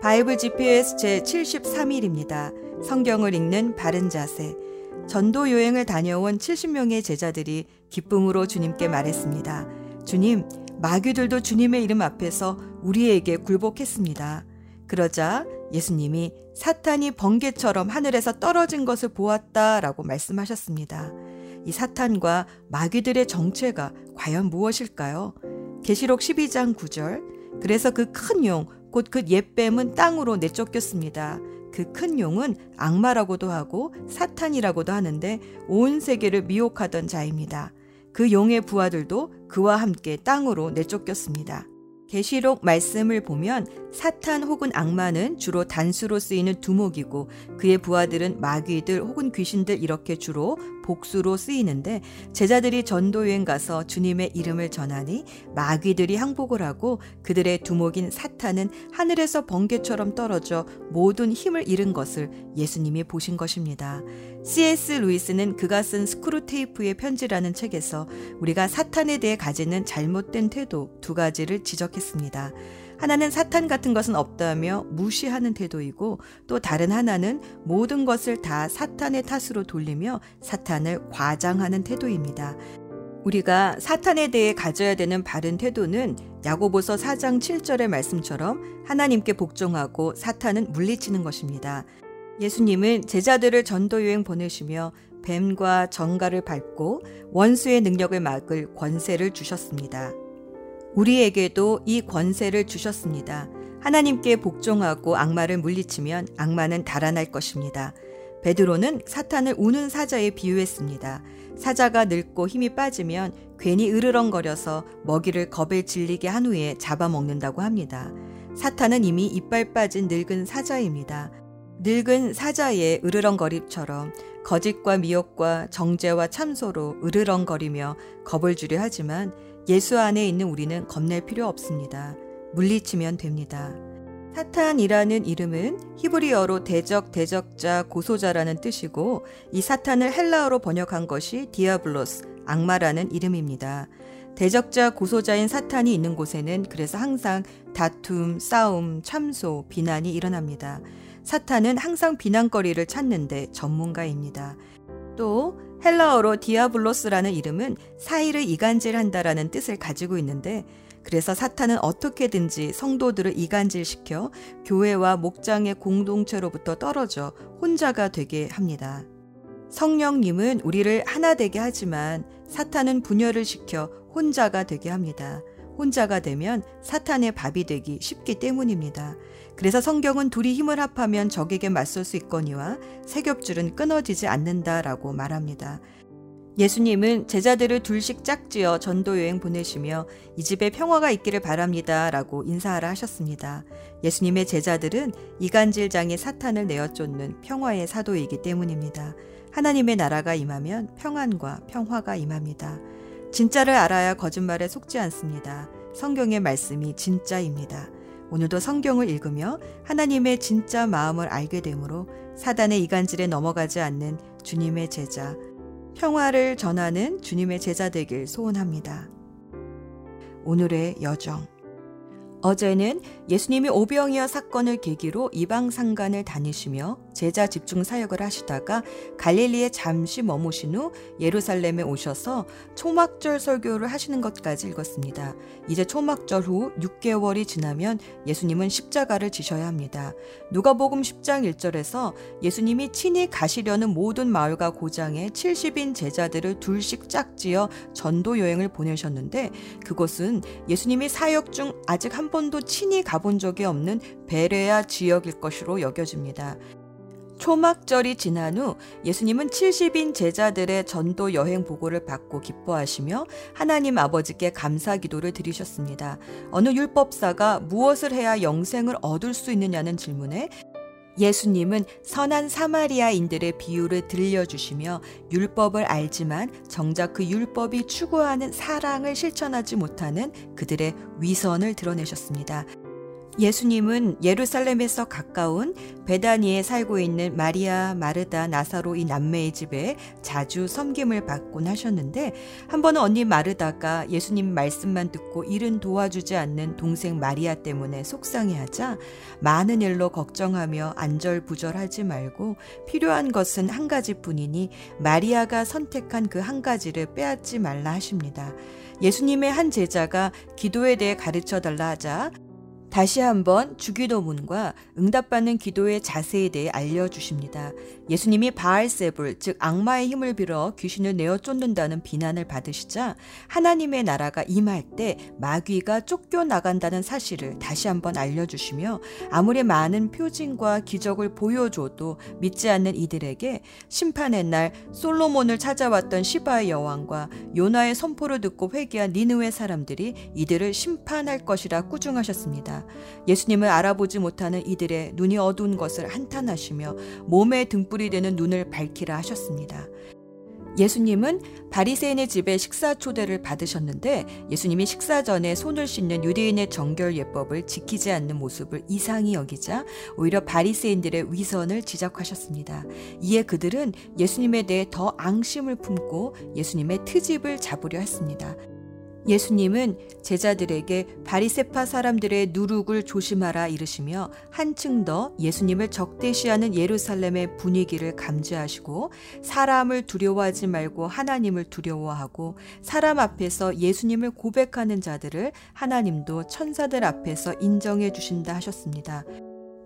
바이블 GPS 제 73일입니다. 성경을 읽는 바른 자세. 전도 여행을 다녀온 70명의 제자들이 기쁨으로 주님께 말했습니다. 주님, 마귀들도 주님의 이름 앞에서 우리에게 굴복했습니다. 그러자 예수님이 사탄이 번개처럼 하늘에서 떨어진 것을 보았다라고 말씀하셨습니다. 이 사탄과 마귀들의 정체가 과연 무엇일까요? 계시록 12장 9절. 그래서 그 큰 용, 곧 그 옛뱀은 땅으로 내쫓겼습니다. 그 큰 용은 악마라고도 하고 사탄이라고도 하는데 온 세계를 미혹하던 자입니다. 그 용의 부하들도 그와 함께 땅으로 내쫓겼습니다. 계시록 말씀을 보면 사탄 혹은 악마는 주로 단수로 쓰이는 두목이고 그의 부하들은 마귀들 혹은 귀신들 이렇게 주로 복수로 쓰이는데 제자들이 전도 여행 가서 주님의 이름을 전하니 마귀들이 항복을 하고 그들의 두목인 사탄은 하늘에서 번개처럼 떨어져 모든 힘을 잃은 것을 예수님이 보신 것입니다. C.S. 루이스는 그가 쓴 스크루테이프의 편지라는 책에서 우리가 사탄에 대해 가지는 잘못된 태도 두 가지를 지적했습니다. 하나는 사탄 같은 것은 없다며 무시하는 태도이고 또 다른 하나는 모든 것을 다 사탄의 탓으로 돌리며 사탄을 과장하는 태도입니다. 우리가 사탄에 대해 가져야 되는 바른 태도는 야고보서 4장 7절의 말씀처럼 하나님께 복종하고 사탄은 물리치는 것입니다. 예수님은 제자들을 전도 여행 보내시며 뱀과 정갈을 밟고 원수의 능력을 막을 권세를 주셨습니다. 우리에게도 이 권세를 주셨습니다. 하나님께 복종하고 악마를 물리치면 악마는 달아날 것입니다. 베드로는 사탄을 우는 사자에 비유했습니다. 사자가 늙고 힘이 빠지면 괜히 으르렁거려서 먹이를 겁에 질리게 한 후에 잡아먹는다고 합니다. 사탄은 이미 이빨 빠진 늙은 사자입니다. 늙은 사자의 으르렁거림처럼 거짓과 미혹과 정죄와 참소로 으르렁거리며 겁을 주려 하지만 예수 안에 있는 우리는 겁낼 필요 없습니다. 물리치면 됩니다. 사탄이라는 이름은 히브리어로 대적, 대적자, 고소자라는 뜻이고 이 사탄을 헬라어로 번역한 것이 디아볼로스, 악마라는 이름입니다. 대적자, 고소자인 사탄이 있는 곳에는 그래서 항상 다툼, 싸움, 참소, 비난이 일어납니다. 사탄은 항상 비난거리를 찾는데 전문가입니다. 또 헬라어로 디아블로스라는 이름은 사이를 이간질한다라는 뜻을 가지고 있는데 그래서 사탄은 어떻게든지 성도들을 이간질시켜 교회와 목장의 공동체로부터 떨어져 혼자가 되게 합니다. 성령님은 우리를 하나 되게 하지만 사탄은 분열을 시켜 혼자가 되게 합니다. 혼자가 되면 사탄의 밥이 되기 쉽기 때문입니다. 그래서 성경은 둘이 힘을 합하면 적에게 맞설 수 있거니와 세 겹줄은 끊어지지 않는다라고 말합니다. 예수님은 제자들을 둘씩 짝지어 전도 여행 보내시며 이 집에 평화가 있기를 바랍니다. 라고 인사하라 하셨습니다. 예수님의 제자들은 이간질장의 사탄을 내어 쫓는 평화의 사도이기 때문입니다. 하나님의 나라가 임하면 평안과 평화가 임합니다. 진짜를 알아야 거짓말에 속지 않습니다. 성경의 말씀이 진짜입니다. 오늘도 성경을 읽으며 하나님의 진짜 마음을 알게 되므로 사단의 이간질에 넘어가지 않는 주님의 제자, 평화를 전하는 주님의 제자 되길 소원합니다. 오늘의 여정. 어제는 예수님이 오병이어 사건을 계기로 이방 상간을 다니시며 제자 집중 사역을 하시다가 갈릴리에 잠시 머무신 후 예루살렘에 오셔서 초막절 설교를 하시는 것까지 읽었습니다. 이제 초막절 후 6개월이 지나면 예수님은 십자가를 지셔야 합니다. 누가복음 10장 1절에서 예수님이 친히 가시려는 모든 마을과 고장에 70인 제자들을 둘씩 짝지어 전도 여행을 보내셨는데 그곳은 예수님이 사역 중 아직 한 번도 친히 가본 적이 없는 베레아 지역일 것으로 여겨집니다. 초막절이 지난 후 예수님은 70인 제자들의 전도 여행 보고를 받고 기뻐하시며 하나님 아버지께 감사 기도를 드리셨습니다. 어느 율법사가 무엇을 해야 영생을 얻을 수 있느냐는 질문에 예수님은 선한 사마리아인들의 비유를 들려주시며 율법을 알지만 정작 그 율법이 추구하는 사랑을 실천하지 못하는 그들의 위선을 드러내셨습니다. 예수님은 예루살렘에서 가까운 베다니에 살고 있는 마리아, 마르다, 나사로 이 남매의 집에 자주 섬김을 받곤 하셨는데 한 번은 언니 마르다가 예수님 말씀만 듣고 일은 도와주지 않는 동생 마리아 때문에 속상해하자 많은 일로 걱정하며 안절부절하지 말고 필요한 것은 한 가지뿐이니 마리아가 선택한 그 한 가지를 빼앗지 말라 하십니다. 예수님의 한 제자가 기도에 대해 가르쳐 달라 하자 다시 한번 주기도문과 응답받는 기도의 자세에 대해 알려주십니다. 예수님이 바알세불, 즉 악마의 힘을 빌어 귀신을 내어 쫓는다는 비난을 받으시자 하나님의 나라가 임할 때 마귀가 쫓겨나간다는 사실을 다시 한번 알려주시며 아무리 많은 표징과 기적을 보여줘도 믿지 않는 이들에게 심판의 날 솔로몬을 찾아왔던 시바의 여왕과 요나의 선포를 듣고 회개한 니느웨 사람들이 이들을 심판할 것이라 꾸중하셨습니다. 예수님을 알아보지 못하는 이들의 눈이 어두운 것을 한탄하시며 몸에 등불이 되는 눈을 밝히라 하셨습니다. 예수님은 바리새인의 집에 식사 초대를 받으셨는데 예수님이 식사 전에 손을 씻는 유대인의 정결 예법을 지키지 않는 모습을 이상히 여기자 오히려 바리새인들의 위선을 지적하셨습니다. 이에 그들은 예수님에 대해 더 앙심을 품고 예수님의 트집을 잡으려 했습니다. 예수님은 제자들에게 바리세파 사람들의 누룩을 조심하라 이르시며 한층 더 예수님을 적대시하는 예루살렘의 분위기를 감지하시고 사람을 두려워하지 말고 하나님을 두려워하고 사람 앞에서 예수님을 고백하는 자들을 하나님도 천사들 앞에서 인정해 주신다 하셨습니다.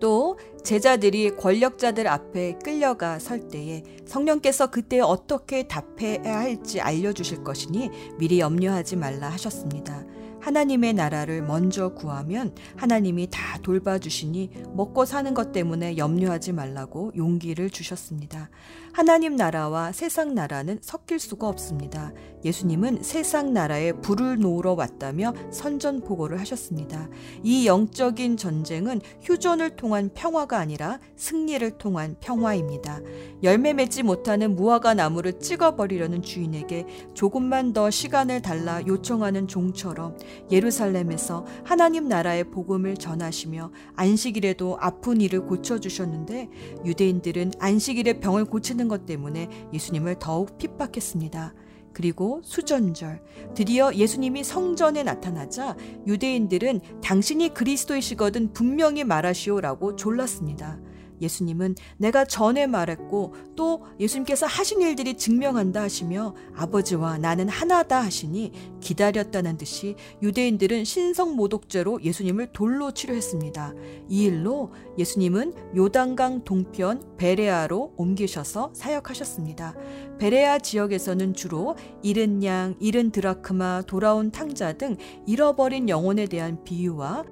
또 제자들이 권력자들 앞에 끌려가 설 때에 성령께서 그때 어떻게 답해야 할지 알려주실 것이니 미리 염려하지 말라 하셨습니다. 하나님의 나라를 먼저 구하면 하나님이 다 돌봐주시니 먹고 사는 것 때문에 염려하지 말라고 용기를 주셨습니다. 하나님 나라와 세상 나라는 섞일 수가 없습니다. 예수님은 세상 나라에 불을 놓으러 왔다며 선전포고를 하셨습니다. 이 영적인 전쟁은 휴전을 통한 평화가 아니라 승리를 통한 평화입니다. 열매 맺지 못하는 무화과 나무를 찍어버리려는 주인에게 조금만 더 시간을 달라 요청하는 종처럼 예루살렘에서 하나님 나라의 복음을 전하시며 안식일에도 아픈 이를 고쳐주셨는데 유대인들은 안식일에 병을 고치는 것 때문에 예수님을 더욱 핍박했습니다. 그리고 수전절, 드디어 예수님이 성전에 나타나자 유대인들은 당신이 그리스도이시거든 분명히 말하시오라고 졸랐습니다. 예수님은 내가 전에 말했고 또 예수님께서 하신 일들이 증명한다 하시며 아버지와 나는 하나다 하시니 기다렸다는 듯이 유대인들은 신성 모독죄로 예수님을 돌로 치료했습니다. 이 일로 예수님은 요단강 동편 베레아로 옮기셔서 사역하셨습니다. 베레아 지역에서는 주로 잃은 양, 잃은 드라크마, 돌아온 탕자 등 잃어버린 영혼에 대한 비유와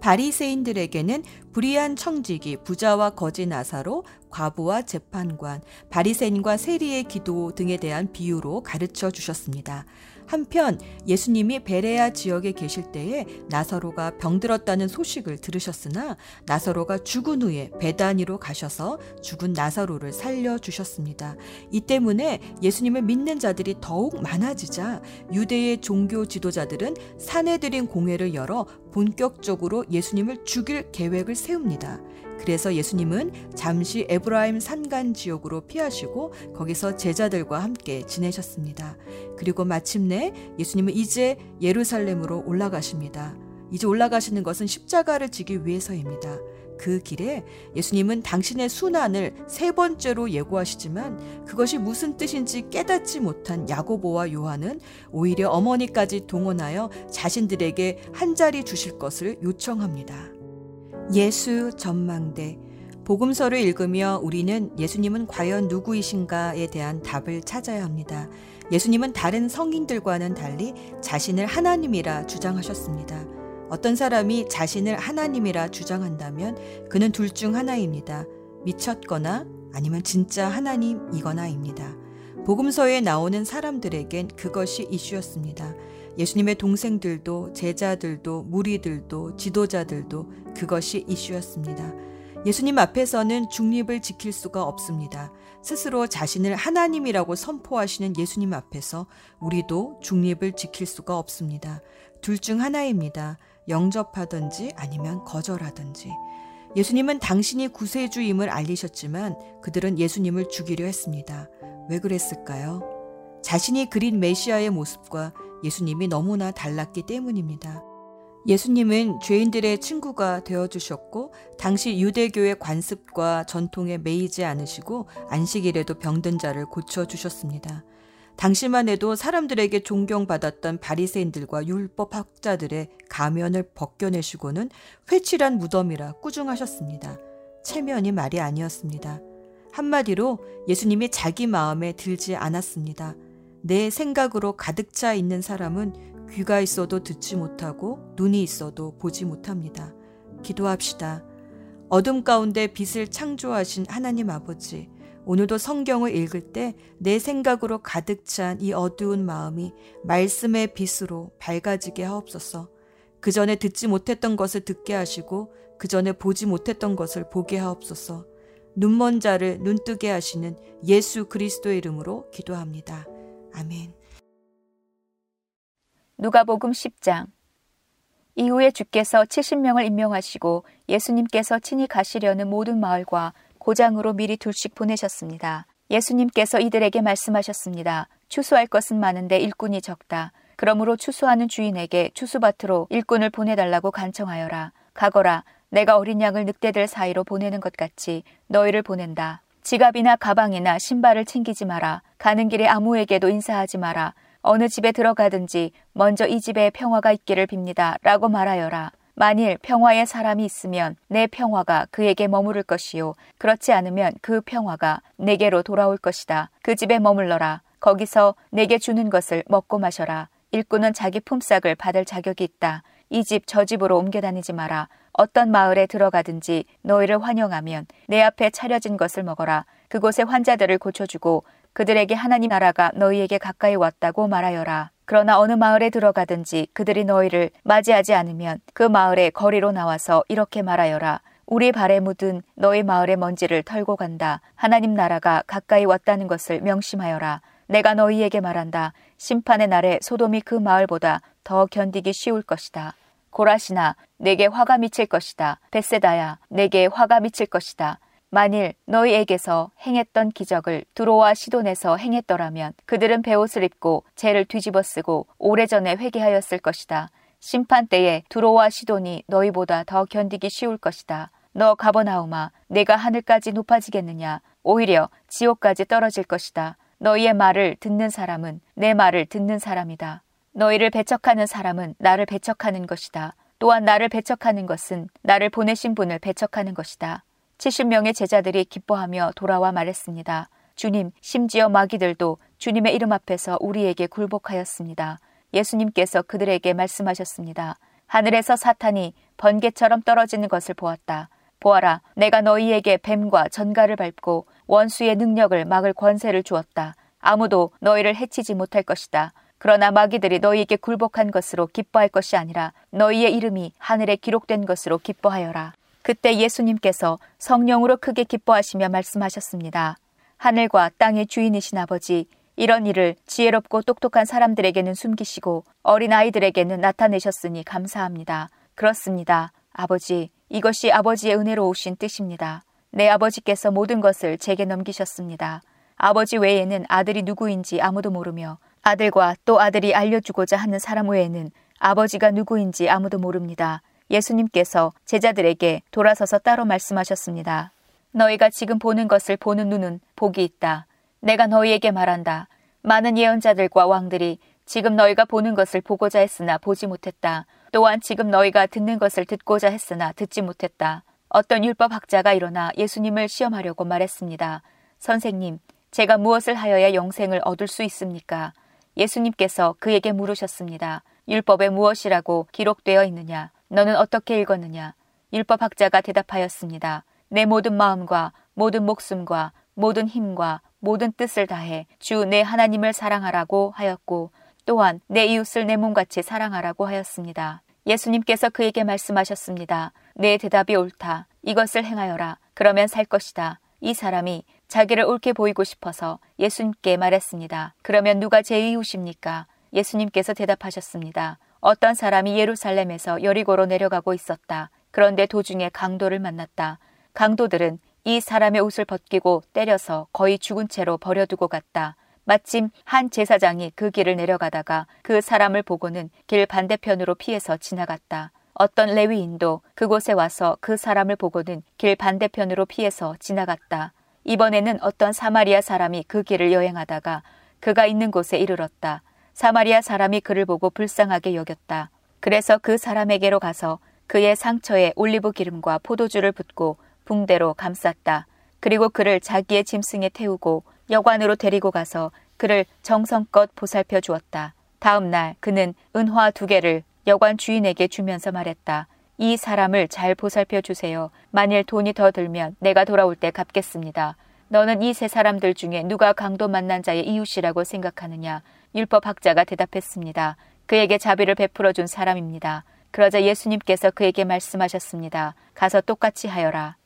바리새인들에게는 불의한 청지기, 부자와 거지 나사로, 과부와 재판관, 바리새인과 세리의 기도 등에 대한 비유로 가르쳐 주셨습니다. 한편 예수님이 베레아 지역에 계실 때에 나사로가 병들었다는 소식을 들으셨으나 나사로가 죽은 후에 베다니로 가셔서 죽은 나사로를 살려 주셨습니다. 이 때문에 예수님을 믿는 자들이 더욱 많아지자 유대의 종교 지도자들은 사내 들인 공회를 열어 본격적으로 예수님을 죽일 계획을 세웁니다. 그래서 예수님은 잠시 에브라임 산간 지역으로 피하시고 거기서 제자들과 함께 지내셨습니다. 그리고 마침내 예수님은 이제 예루살렘으로 올라가십니다. 이제 올라가시는 것은 십자가를 지기 위해서입니다. 그 길에 예수님은 당신의 순환을 세 번째로 예고하시지만 그것이 무슨 뜻인지 깨닫지 못한 야고보와 요한은 오히려 어머니까지 동원하여 자신들에게 한 자리 주실 것을 요청합니다. 예수 전망대 복음서를 읽으며 우리는 예수님은 과연 누구이신가에 대한 답을 찾아야 합니다. 예수님은 다른 성인들과는 달리 자신을 하나님이라 주장하셨습니다. 어떤 사람이 자신을 하나님이라 주장한다면 그는 둘 중 하나입니다. 미쳤거나 아니면 진짜 하나님이거나입니다. 복음서에 나오는 사람들에겐 그것이 이슈였습니다. 예수님의 동생들도 제자들도 무리들도 지도자들도 그것이 이슈였습니다. 예수님 앞에서는 중립을 지킬 수가 없습니다. 스스로 자신을 하나님이라고 선포하시는 예수님 앞에서 우리도 중립을 지킬 수가 없습니다. 둘 중 하나입니다. 영접하든지 아니면 거절하든지. 예수님은 당신이 구세주임을 알리셨지만 그들은 예수님을 죽이려 했습니다. 왜 그랬을까요? 자신이 그린 메시아의 모습과 예수님이 너무나 달랐기 때문입니다. 예수님은 죄인들의 친구가 되어주셨고, 당시 유대교의 관습과 전통에 매이지 않으시고, 안식일에도 병든 자를 고쳐주셨습니다. 당시만 해도 사람들에게 존경받았던 바리새인들과 율법 학자들의 가면을 벗겨내시고는 회칠한 무덤이라 꾸중하셨습니다. 체면이 말이 아니었습니다. 한마디로 예수님이 자기 마음에 들지 않았습니다. 내 생각으로 가득 차 있는 사람은 귀가 있어도 듣지 못하고 눈이 있어도 보지 못합니다. 기도합시다. 어둠 가운데 빛을 창조하신 하나님 아버지, 오늘도 성경을 읽을 때 내 생각으로 가득 찬 이 어두운 마음이 말씀의 빛으로 밝아지게 하옵소서. 그 전에 듣지 못했던 것을 듣게 하시고 그 전에 보지 못했던 것을 보게 하옵소서. 눈먼 자를 눈뜨게 하시는 예수 그리스도의 이름으로 기도합니다. 아멘. 누가복음 10장 이후에 주께서 70명을 임명하시고 예수님께서 친히 가시려는 모든 마을과 고장으로 미리 둘씩 보내셨습니다. 예수님께서 이들에게 말씀하셨습니다. 추수할 것은 많은데 일꾼이 적다. 그러므로 추수하는 주인에게 추수밭으로 일꾼을 보내달라고 간청하여라. 가거라. 내가 어린 양을 늑대들 사이로 보내는 것 같이 너희를 보낸다. 지갑이나 가방이나 신발을 챙기지 마라. 가는 길에 아무에게도 인사하지 마라. 어느 집에 들어가든지 먼저 이 집에 평화가 있기를 빕니다. 라고 말하여라. 만일 평화의 사람이 있으면 내 평화가 그에게 머무를 것이요. 그렇지 않으면 그 평화가 내게로 돌아올 것이다. 그 집에 머물러라. 거기서 내게 주는 것을 먹고 마셔라. 일꾼은 자기 품삯을 받을 자격이 있다. 이 집 저 집으로 옮겨 다니지 마라. 어떤 마을에 들어가든지 너희를 환영하면 내 앞에 차려진 것을 먹어라. 그곳의 환자들을 고쳐주고 그들에게 하나님 나라가 너희에게 가까이 왔다고 말하여라. 그러나 어느 마을에 들어가든지 그들이 너희를 맞이하지 않으면 그 마을의 거리로 나와서 이렇게 말하여라. 우리 발에 묻은 너희 마을의 먼지를 털고 간다. 하나님 나라가 가까이 왔다는 것을 명심하여라. 내가 너희에게 말한다. 심판의 날에 소돔이 그 마을보다 더 견디기 쉬울 것이다. 고라시나 내게 화가 미칠 것이다. 베세다야 내게 화가 미칠 것이다. 만일 너희에게서 행했던 기적을 두로와 시돈에서 행했더라면 그들은 베옷을 입고 죄를 뒤집어 쓰고 오래전에 회개하였을 것이다. 심판 때에 두로와 시돈이 너희보다 더 견디기 쉬울 것이다. 너 가버나우마 내가 하늘까지 높아지겠느냐 오히려 지옥까지 떨어질 것이다. 너희의 말을 듣는 사람은 내 말을 듣는 사람이다. 너희를 배척하는 사람은 나를 배척하는 것이다. 또한 나를 배척하는 것은 나를 보내신 분을 배척하는 것이다. 70명의 제자들이 기뻐하며 돌아와 말했습니다. 주님, 심지어 마귀들도 주님의 이름 앞에서 우리에게 굴복하였습니다. 예수님께서 그들에게 말씀하셨습니다. 하늘에서 사탄이 번개처럼 떨어지는 것을 보았다. 보아라, 내가 너희에게 뱀과 전갈을 밟고 원수의 능력을 막을 권세를 주었다. 아무도 너희를 해치지 못할 것이다. 그러나 마귀들이 너희에게 굴복한 것으로 기뻐할 것이 아니라 너희의 이름이 하늘에 기록된 것으로 기뻐하여라. 그때 예수님께서 성령으로 크게 기뻐하시며 말씀하셨습니다. 하늘과 땅의 주인이신 아버지, 이런 일을 지혜롭고 똑똑한 사람들에게는 숨기시고 어린 아이들에게는 나타내셨으니 감사합니다. 그렇습니다. 아버지, 이것이 아버지의 은혜로 오신 뜻입니다. 내 아버지께서 모든 것을 제게 넘기셨습니다. 아버지 외에는 아들이 누구인지 아무도 모르며 아들과 또 아들이 알려주고자 하는 사람 외에는 아버지가 누구인지 아무도 모릅니다. 예수님께서 제자들에게 돌아서서 따로 말씀하셨습니다. 너희가 지금 보는 것을 보는 눈은 복이 있다. 내가 너희에게 말한다. 많은 예언자들과 왕들이 지금 너희가 보는 것을 보고자 했으나 보지 못했다. 또한 지금 너희가 듣는 것을 듣고자 했으나 듣지 못했다. 어떤 율법학자가 일어나 예수님을 시험하려고 말했습니다. 선생님, 제가 무엇을 하여야 영생을 얻을 수 있습니까? 예수님께서 그에게 물으셨습니다. 율법에 무엇이라고 기록되어 있느냐? 너는 어떻게 읽었느냐? 율법 학자가 대답하였습니다. 내 모든 마음과 모든 목숨과 모든 힘과 모든 뜻을 다해 주 내 하나님을 사랑하라고 하였고 또한 내 이웃을 내 몸같이 사랑하라고 하였습니다. 예수님께서 그에게 말씀하셨습니다. 내 대답이 옳다. 이것을 행하여라. 그러면 살 것이다. 이 사람이 자기를 옳게 보이고 싶어서 예수님께 말했습니다. 그러면 누가 제 이웃입니까? 예수님께서 대답하셨습니다. 어떤 사람이 예루살렘에서 여리고로 내려가고 있었다. 그런데 도중에 강도를 만났다. 강도들은 이 사람의 옷을 벗기고 때려서 거의 죽은 채로 버려두고 갔다. 마침 한 제사장이 그 길을 내려가다가 그 사람을 보고는 길 반대편으로 피해서 지나갔다. 어떤 레위인도 그곳에 와서 그 사람을 보고는 길 반대편으로 피해서 지나갔다. 이번에는 어떤 사마리아 사람이 그 길을 여행하다가 그가 있는 곳에 이르렀다. 사마리아 사람이 그를 보고 불쌍하게 여겼다. 그래서 그 사람에게로 가서 그의 상처에 올리브 기름과 포도주를 붓고 붕대로 감쌌다. 그리고 그를 자기의 짐승에 태우고 여관으로 데리고 가서 그를 정성껏 보살펴 주었다. 다음 날 그는 은화 두 개를 여관 주인에게 주면서 말했다. 이 사람을 잘 보살펴 주세요. 만일 돈이 더 들면 내가 돌아올 때 갚겠습니다. 너는 이 세 사람들 중에 누가 강도 만난 자의 이웃이라고 생각하느냐? 율법 학자가 대답했습니다. 그에게 자비를 베풀어 준 사람입니다. 그러자 예수님께서 그에게 말씀하셨습니다. 가서 똑같이 하여라.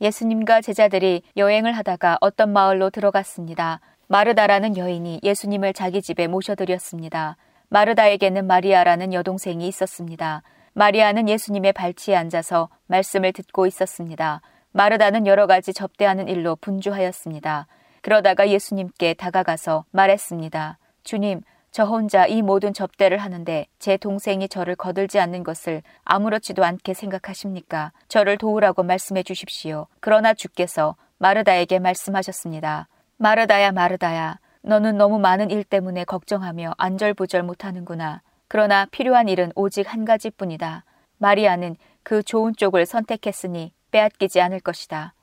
예수님과 제자들이 여행을 하다가 어떤 마을로 들어갔습니다. 마르다라는 여인이 예수님을 자기 집에 모셔드렸습니다. 마르다에게는 마리아라는 여동생이 있었습니다. 마리아는 예수님의 발치에 앉아서 말씀을 듣고 있었습니다. 마르다는 여러 가지 접대하는 일로 분주하였습니다. 그러다가 예수님께 다가가서 말했습니다. 주님, 저 혼자 이 모든 접대를 하는데 제 동생이 저를 거들지 않는 것을 아무렇지도 않게 생각하십니까? 저를 도우라고 말씀해 주십시오. 그러나 주께서 마르다에게 말씀하셨습니다. 마르다야, 마르다야. 너는 너무 많은 일 때문에 걱정하며 안절부절 못하는구나. 그러나 필요한 일은 오직 한 가지뿐이다. 마리아는 그 좋은 쪽을 선택했으니 빼앗기지 않을 것이다.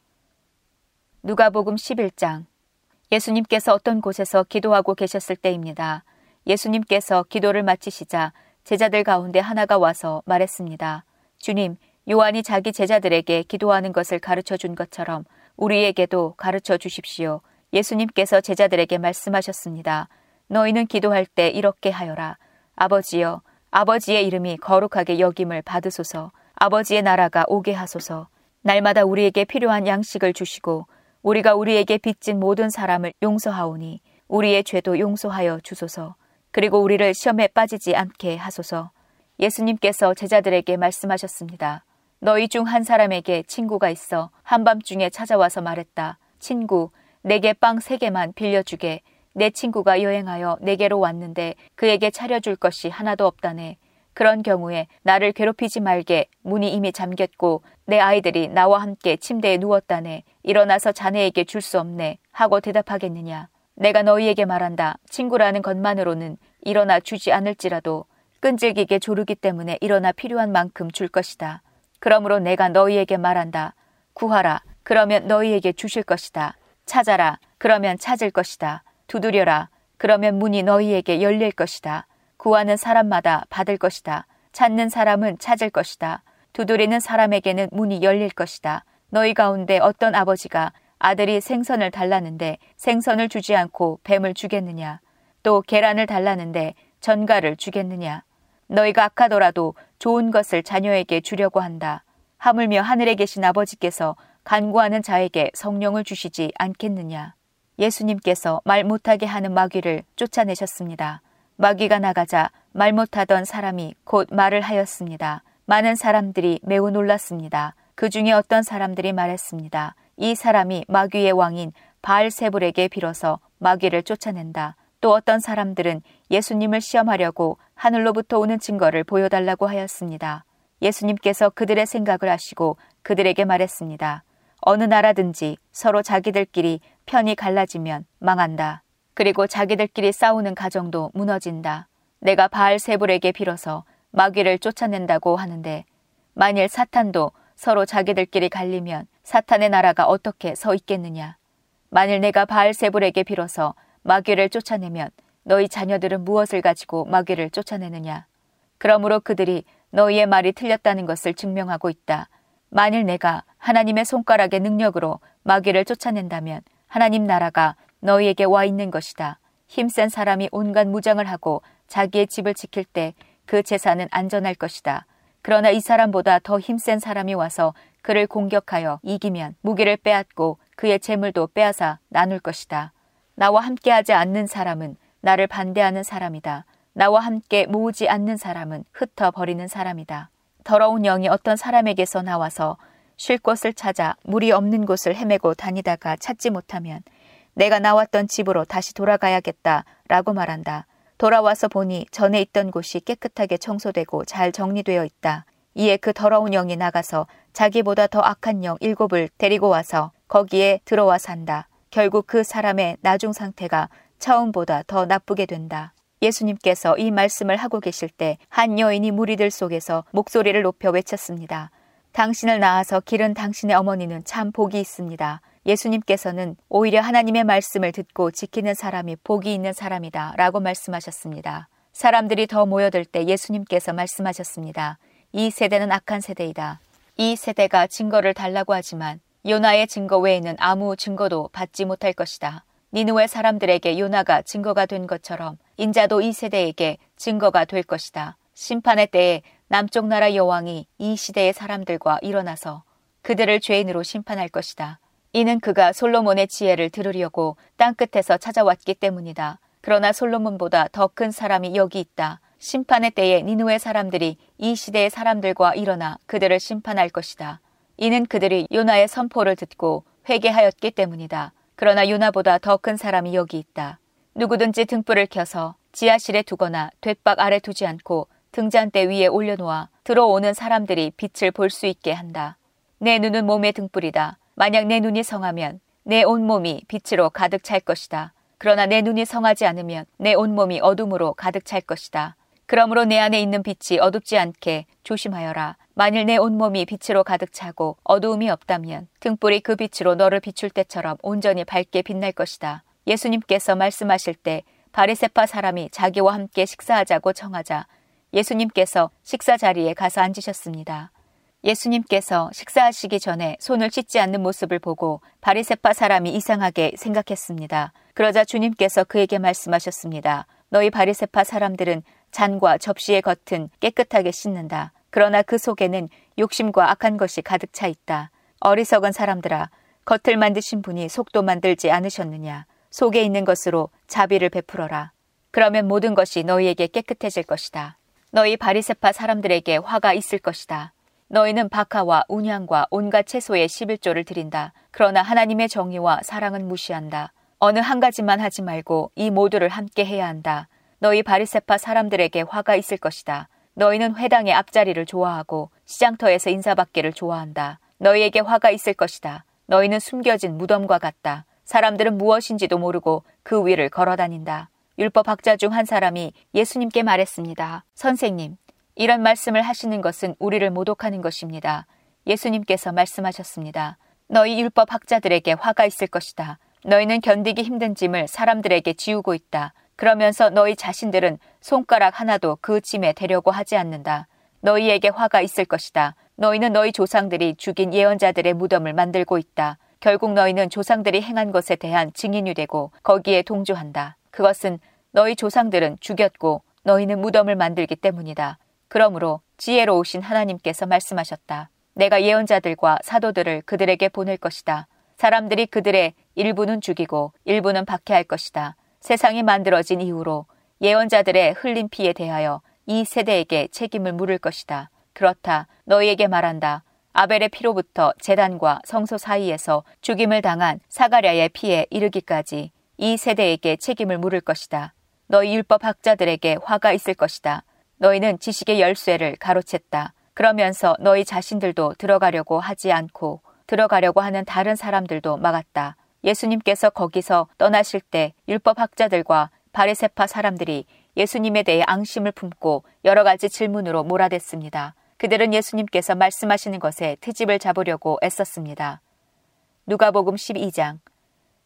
누가복음 11장 예수님께서 어떤 곳에서 기도하고 계셨을 때입니다. 예수님께서 기도를 마치시자 제자들 가운데 하나가 와서 말했습니다. 주님, 요한이 자기 제자들에게 기도하는 것을 가르쳐 준 것처럼 우리에게도 가르쳐 주십시오. 예수님께서 제자들에게 말씀하셨습니다. 너희는 기도할 때 이렇게 하여라. 아버지여, 아버지의 이름이 거룩하게 여김을 받으소서. 아버지의 나라가 오게 하소서. 날마다 우리에게 필요한 양식을 주시고 우리가 우리에게 빚진 모든 사람을 용서하오니 우리의 죄도 용서하여 주소서. 그리고 우리를 시험에 빠지지 않게 하소서. 예수님께서 제자들에게 말씀하셨습니다. 너희 중 한 사람에게 친구가 있어 한밤중에 찾아와서 말했다. 친구, 내게 빵 세 개만 빌려주게. 내 친구가 여행하여 내게로 왔는데 그에게 차려줄 것이 하나도 없다네. 그런 경우에 나를 괴롭히지 말게 문이 이미 잠겼고 내 아이들이 나와 함께 침대에 누웠다네. 일어나서 자네에게 줄 수 없네. 하고 대답하겠느냐. 내가 너희에게 말한다. 친구라는 것만으로는 일어나 주지 않을지라도 끈질기게 조르기 때문에 일어나 필요한 만큼 줄 것이다. 그러므로 내가 너희에게 말한다. 구하라. 그러면 너희에게 주실 것이다. 찾아라. 그러면 찾을 것이다. 두드려라. 그러면 문이 너희에게 열릴 것이다. 구하는 사람마다 받을 것이다. 찾는 사람은 찾을 것이다. 두드리는 사람에게는 문이 열릴 것이다. 너희 가운데 어떤 아버지가 아들이 생선을 달라는데 생선을 주지 않고 뱀을 주겠느냐? 또 계란을 달라는데 전가를 주겠느냐? 너희가 악하더라도 좋은 것을 자녀에게 주려고 한다. 하물며 하늘에 계신 아버지께서 간구하는 자에게 성령을 주시지 않겠느냐? 예수님께서 말 못하게 하는 마귀를 쫓아내셨습니다. 마귀가 나가자 말 못하던 사람이 곧 말을 하였습니다. 많은 사람들이 매우 놀랐습니다. 그 중에 어떤 사람들이 말했습니다. 이 사람이 마귀의 왕인 바알세불에게 빌어서 마귀를 쫓아낸다. 또 어떤 사람들은 예수님을 시험하려고 하늘로부터 오는 증거를 보여달라고 하였습니다. 예수님께서 그들의 생각을 아시고 그들에게 말했습니다. 어느 나라든지 서로 자기들끼리 편이 갈라지면 망한다. 그리고 자기들끼리 싸우는 가정도 무너진다. 내가 바알세불에게 빌어서 마귀를 쫓아낸다고 하는데 만일 사탄도 서로 자기들끼리 갈리면 사탄의 나라가 어떻게 서 있겠느냐. 만일 내가 바알세불에게 빌어서 마귀를 쫓아내면 너희 자녀들은 무엇을 가지고 마귀를 쫓아내느냐. 그러므로 그들이 너희의 말이 틀렸다는 것을 증명하고 있다. 만일 내가 하나님의 손가락의 능력으로 마귀를 쫓아낸다면 하나님 나라가 너희에게 와 있는 것이다. 힘센 사람이 온갖 무장을 하고 자기의 집을 지킬 때 그 재산은 안전할 것이다. 그러나 이 사람보다 더 힘센 사람이 와서 그를 공격하여 이기면 무기를 빼앗고 그의 재물도 빼앗아 나눌 것이다. 나와 함께하지 않는 사람은 나를 반대하는 사람이다. 나와 함께 모으지 않는 사람은 흩어버리는 사람이다. 더러운 영이 어떤 사람에게서 나와서 쉴 곳을 찾아 물이 없는 곳을 헤매고 다니다가 찾지 못하면 내가 나왔던 집으로 다시 돌아가야겠다 라고 말한다. 돌아와서 보니 전에 있던 곳이 깨끗하게 청소되고 잘 정리되어 있다. 이에 그 더러운 영이 나가서 자기보다 더 악한 영 일곱을 데리고 와서 거기에 들어와 산다. 결국 그 사람의 나중 상태가 처음보다 더 나쁘게 된다. 예수님께서 이 말씀을 하고 계실 때 한 여인이 무리들 속에서 목소리를 높여 외쳤습니다. 당신을 낳아서 기른 당신의 어머니는 참 복이 있습니다. 예수님께서는 오히려 하나님의 말씀을 듣고 지키는 사람이 복이 있는 사람이다 라고 말씀하셨습니다. 사람들이 더 모여들 때 예수님께서 말씀하셨습니다. 이 세대는 악한 세대이다. 이 세대가 증거를 달라고 하지만 요나의 증거 외에는 아무 증거도 받지 못할 것이다. 니누의 사람들에게 요나가 증거가 된 것처럼 인자도 이 세대에게 증거가 될 것이다. 심판의 때에 남쪽 나라 여왕이 이 시대의 사람들과 일어나서 그들을 죄인으로 심판할 것이다. 이는 그가 솔로몬의 지혜를 들으려고 땅끝에서 찾아왔기 때문이다. 그러나 솔로몬보다 더 큰 사람이 여기 있다. 심판의 때에 니누의 사람들이 이 시대의 사람들과 일어나 그들을 심판할 것이다. 이는 그들이 요나의 선포를 듣고 회개하였기 때문이다. 그러나 요나보다 더 큰 사람이 여기 있다. 누구든지 등불을 켜서 지하실에 두거나 돛박 아래 두지 않고 등잔대 위에 올려놓아 들어오는 사람들이 빛을 볼 수 있게 한다. 내 눈은 몸의 등불이다. 만약 내 눈이 성하면 내 온몸이 빛으로 가득 찰 것이다. 그러나 내 눈이 성하지 않으면 내 온몸이 어둠으로 가득 찰 것이다. 그러므로 내 안에 있는 빛이 어둡지 않게 조심하여라. 만일 내 온몸이 빛으로 가득 차고 어두움이 없다면 등불이 그 빛으로 너를 비출 때처럼 온전히 밝게 빛날 것이다. 예수님께서 말씀하실 때 바리세파 사람이 자기와 함께 식사하자고 청하자 예수님께서 식사 자리에 가서 앉으셨습니다. 예수님께서 식사하시기 전에 손을 씻지 않는 모습을 보고 바리세파 사람이 이상하게 생각했습니다. 그러자 주님께서 그에게 말씀하셨습니다. 너희 바리세파 사람들은 잔과 접시의 겉은 깨끗하게 씻는다. 그러나 그 속에는 욕심과 악한 것이 가득 차 있다. 어리석은 사람들아, 겉을 만드신 분이 속도 만들지 않으셨느냐? 속에 있는 것으로 자비를 베풀어라. 그러면 모든 것이 너희에게 깨끗해질 것이다. 너희 바리세파 사람들에게 화가 있을 것이다. 너희는 박하와 운향과 온갖 채소에 11조를 드린다. 그러나 하나님의 정의와 사랑은 무시한다. 어느 한 가지만 하지 말고 이 모두를 함께 해야 한다. 너희 바리세파 사람들에게 화가 있을 것이다. 너희는 회당의 앞자리를 좋아하고 시장터에서 인사받기를 좋아한다. 너희에게 화가 있을 것이다. 너희는 숨겨진 무덤과 같다. 사람들은 무엇인지도 모르고 그 위를 걸어 다닌다. 율법 학자 중 한 사람이 예수님께 말했습니다. 선생님, 이런 말씀을 하시는 것은 우리를 모독하는 것입니다. 예수님께서 말씀하셨습니다. 너희 율법 학자들에게 화가 있을 것이다. 너희는 견디기 힘든 짐을 사람들에게 지우고 있다. 그러면서 너희 자신들은 손가락 하나도 그 짐에 대려고 하지 않는다. 너희에게 화가 있을 것이다. 너희는 너희 조상들이 죽인 예언자들의 무덤을 만들고 있다. 결국 너희는 조상들이 행한 것에 대한 증인이 되고 거기에 동조한다. 그것은 너희 조상들은 죽였고 너희는 무덤을 만들기 때문이다. 그러므로 지혜로우신 하나님께서 말씀하셨다. 내가 예언자들과 사도들을 그들에게 보낼 것이다. 사람들이 그들의 일부는 죽이고 일부는 박해할 것이다. 세상이 만들어진 이후로 예언자들의 흘린 피에 대하여 이 세대에게 책임을 물을 것이다. 그렇다. 너희에게 말한다. 아벨의 피로부터 재단과 성소 사이에서 죽임을 당한 사가랴의 피에 이르기까지 이 세대에게 책임을 물을 것이다. 너희 율법 학자들에게 화가 있을 것이다. 너희는 지식의 열쇠를 가로챘다. 그러면서 너희 자신들도 들어가려고 하지 않고 들어가려고 하는 다른 사람들도 막았다. 예수님께서 거기서 떠나실 때 율법 학자들과 바리세파 사람들이 예수님에 대해 앙심을 품고 여러 가지 질문으로 몰아댔습니다. 그들은 예수님께서 말씀하시는 것에 트집을 잡으려고 애썼습니다. 누가복음 12장